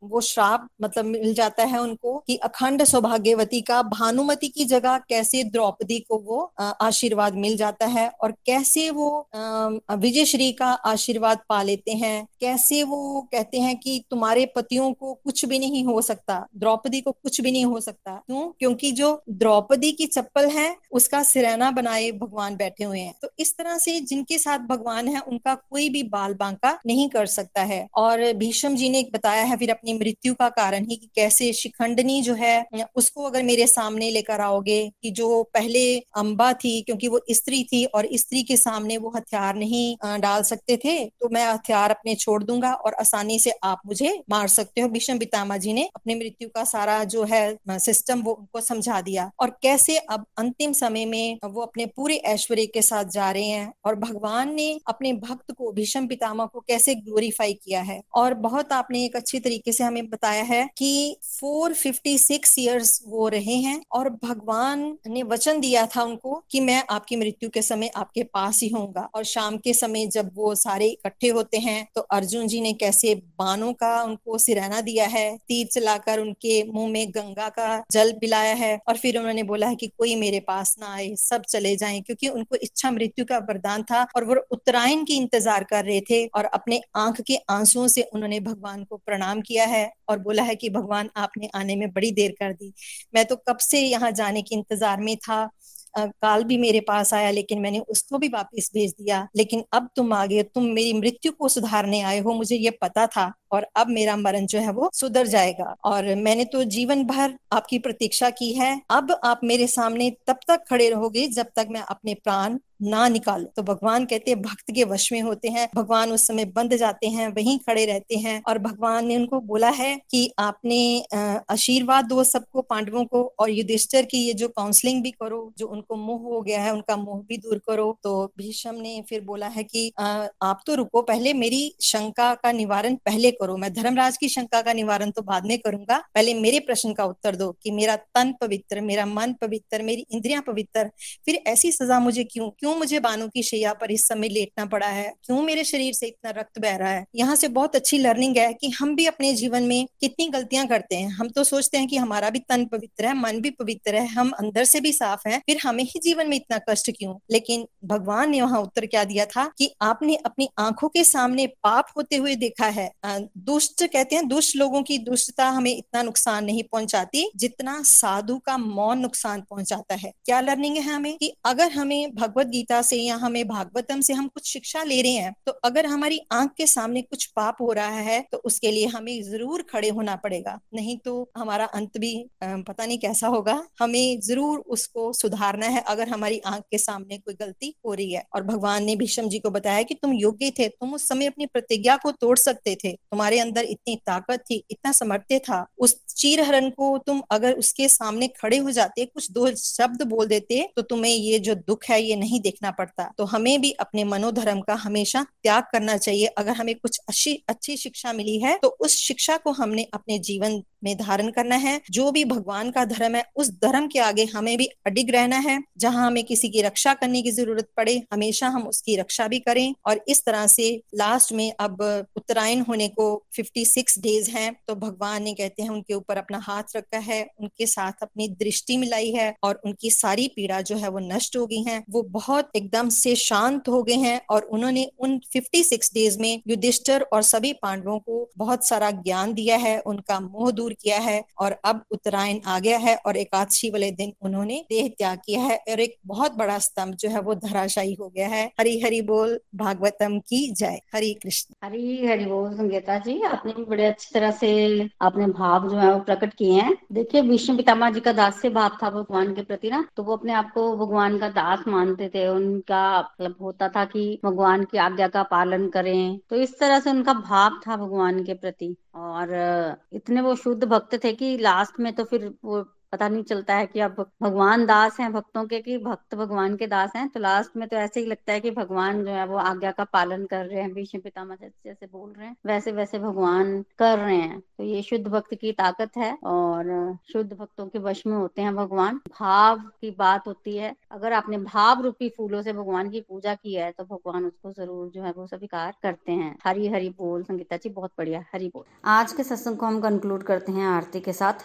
वो श्राप मतलब मिल जाता है उनको कि अखंड सौभाग्यवती का, भानुमति की जगह कैसे द्रौपदी को वो आशीर्वाद मिल जाता है और कैसे वो विजय श्री का आशीर्वाद पा लेते हैं, कैसे वो कहते हैं कि तुम्हारे पतियों को कुछ भी नहीं हो सकता, द्रौपदी को कुछ भी नहीं हो सकता। क्यों? क्योंकि जो द्रौपदी की चप्पल है, उसका सिरैना बनाए भगवान बैठे हुए हैं। तो इस तरह से जिनके साथ भगवान है, उनका कोई भी बाल बांका नहीं कर सकता है। और भीष्म जी ने बताया है फिर अपनी मृत्यु का कारण ही कि कैसे शिखंडनी जो है, उसको अगर मेरे सामने लेकर आओगे कि जो पहले अम्बा थी, क्योंकि वो स्त्री थी और स्त्री के सामने वो हथियार नहीं डाल सकते थे तो मैं हथियार अपने छोड़ दूँगा और आसानी से आप मुझे मार सकते हो। भीष्म पितामा जी ने अपनी मृत्यु का सारा जो है सिस्टम वो उनको समझा दिया। और कैसे अब अंतिम समय में वो अपने पूरे ऐश्वर्य के साथ जा रहे हैं और भगवान ने अपने भक्त को, भीष्म पितामा को कैसे ग्लोरीफाई किया है? और बहुत आपने एक अच्छी तरीके से हमें बताया है कि 456 इयर्स वो रहे हैं और भगवान ने वचन दिया था उनको कि मैं आपकी मृत्यु के समय आपके पास ही होऊँगा। और शाम के समय जब वो सारे इकट्ठे होते हैं तो अर्जुन जी ने कैसे बानों का उनको सिराना दिया है, तीर चलाकर उनके मुँह में गंगा का जल पिलाया है, और फिर उन्होंने बोला है कि कोई मेरे पास ना आए, सब चले जाएँ, क्योंकि उनको इच्छा मृत्यु का वरदान था और वो उत्तरायण की इंतज़ार कर रहे थे और अपने आँख के आंसुओं से उन्होंने भगवान को प्रणाम किया है और बोला है कि भगवान आपने आने में बड़ी देर कर दी। मैं तो कब से यहाँ जाने के इंतज़ार में था काल भी मेरे पास आया, लेकिन मैंने उसको भी वापस भेज दिया। लेकिन अब तुम आ गए तुम मेरी मृत्यु को सुधारने आए हो, मुझे ये पता था। और अब मेरा मरण जो है वो सुधर जाएगा। और मैंने तो जीवन भर आपकी प्रतीक्षा की है। अब आप मेरे सामने तब तक खड़े रहोगे जब तक मैं अपने प्राण ना निकालो। तो भगवान कहते हैं, भक्त के वश में होते हैं। भगवान उस समय बंद जाते हैं, वहीं खड़े रहते हैं। और भगवान ने उनको बोला है कि आपने आशीर्वाद दो सबको, पांडवों को और युधिष्ठर की ये जो काउंसलिंग भी करो, जो उनको मोह हो गया है, उनका मोह भी दूर करो। तो भीष्म ने फिर बोला है कि आप तो रुको पहले, मेरी शंका का निवारण पहले करो? मैं धर्मराज की शंका का निवारण तो बाद में करूँगा। पहले मेरे प्रश्न का उत्तर दो कि मेरा तन पवित्र, मेरा मन पवित्र, मेरी इंद्रियाँ पवित्र, फिर ऐसी सजा मुझे क्यों? क्यों मुझे बानों की शैया पर इस समय लेटना पड़ा है? क्यों मेरे शरीर से इतना रक्त बह रहा है? यहाँ से बहुत अच्छी लर्निंग है कि हम भी अपने जीवन में कितनी गलतियाँ करते हैं। हम तो सोचते हैं कि हमारा भी तन पवित्र है, मन भी पवित्र है, हम अंदर से भी साफ़ है, फिर हमें ही जीवन में इतना कष्ट क्यों? लेकिन भगवान ने वहाँ उत्तर क्या दिया था कि आपने अपनी आँखों के सामने पाप होते हुए देखा है। दुष्ट कहते हैं, दुष्ट लोगों की दुष्टता हमें इतना नुकसान नहीं पहुंचाती जितना साधु का मौन नुकसान पहुंचाता है। क्या लर्निंग है हमें कि अगर हमें भगवत गीता से या हमें भागवतम से हम कुछ शिक्षा ले रहे हैं तो अगर हमारी आँख के सामने कुछ पाप हो रहा है तो उसके लिए हमें ज़रूर खड़े होना पड़ेगा। नहीं तो हमारा अंत भी पता नहीं कैसा होगा। हमें ज़रूर उसको सुधारना है अगर हमारी आँख के सामने कोई गलती हो रही है। और भगवान ने भीष्म जी को बताया कि तुम योग्य थे, तुम उस समय अपनी प्रतिज्ञा को तोड़ सकते थे तुम्हारे अंदर इतनी ताकत थी, इतना समर्थ्य था, उस चीरहरण को तुम अगर उसके सामने खड़े हो जाते, कुछ दो शब्द बोल देते तो तुम्हें ये जो दुख है, ये नहीं देखना पड़ता। तो हमें भी अपने मनोधर्म का हमेशा त्याग करना चाहिए। अगर हमें कुछ अच्छी अच्छी शिक्षा मिली है तो उस शिक्षा को हमने अपने जीवन में धारण करना है। जो भी भगवान का धर्म है, उस धर्म के आगे हमें भी अडिग रहना है। जहाँ हमें किसी की रक्षा करने की ज़रूरत पड़े, हमेशा हम उसकी रक्षा भी करें। और इस तरह से लास्ट में अब उत्तरायण होने को 56 डेज़ हैं तो भगवान ने कहते हैं, उनके ऊपर अपना हाथ रखा है, उनके साथ अपनी दृष्टि मिलाई है और उनकी सारी पीड़ा जो है वो नष्ट हो गई है। वो बहुत एकदम से शांत हो गए हैं और उन्होंने उन 56 डेज़ में युधिष्ठर और सभी पांडवों को बहुत सारा ज्ञान दिया है, उनका मोह दूर किया है और अब उत्तरायण आ गया है और एकादशी वाले दिन उन्होंने देह त्याग किया है और एक बहुत बड़ा स्तंभ जो है वो धराशायी हो गया है। हरी हरी बोल, भागवतम की जय। हरी कृष्ण। हरी हरी बोल, संगीता जी, आपने भी बड़े अच्छी तरह से अपने भाव जो है वो प्रकट किए हैं। देखिए, विष्णु पितामा जी का दास से भाव था भगवान के प्रति ना तो वो अपने आप को भगवान का दास मानते थे। उनका मतलब होता था कि भगवान की आज्ञा का पालन करें। तो इस तरह से उनका भाव था भगवान के प्रति। और इतने वो शुद्ध भक्त थे कि लास्ट में तो फिर वो पता नहीं चलता है कि अब भगवान दास हैं भक्तों के कि भक्त भगवान के दास हैं। तो लास्ट में तो ऐसे ही लगता है कि भगवान जो है वो आज्ञा का पालन कर रहे हैं, भीष्म पितामह जैसे बोल रहे हैं, वैसे वैसे भगवान कर रहे हैं। तो ये शुद्ध भक्त की ताकत है और शुद्ध भक्तों के वश में होते हैं भगवान। भाव की बात होती है। अगर आपने भाव रूपी फूलों से भगवान की पूजा की है तो भगवान उसको ज़रूर जो है वो स्वीकार करते हैं। हरी हरी बोल, संगीता जी, बहुत बढ़िया, हरी बोल। आज के सत्संग को हम कंक्लूड करते हैं आरती के साथ।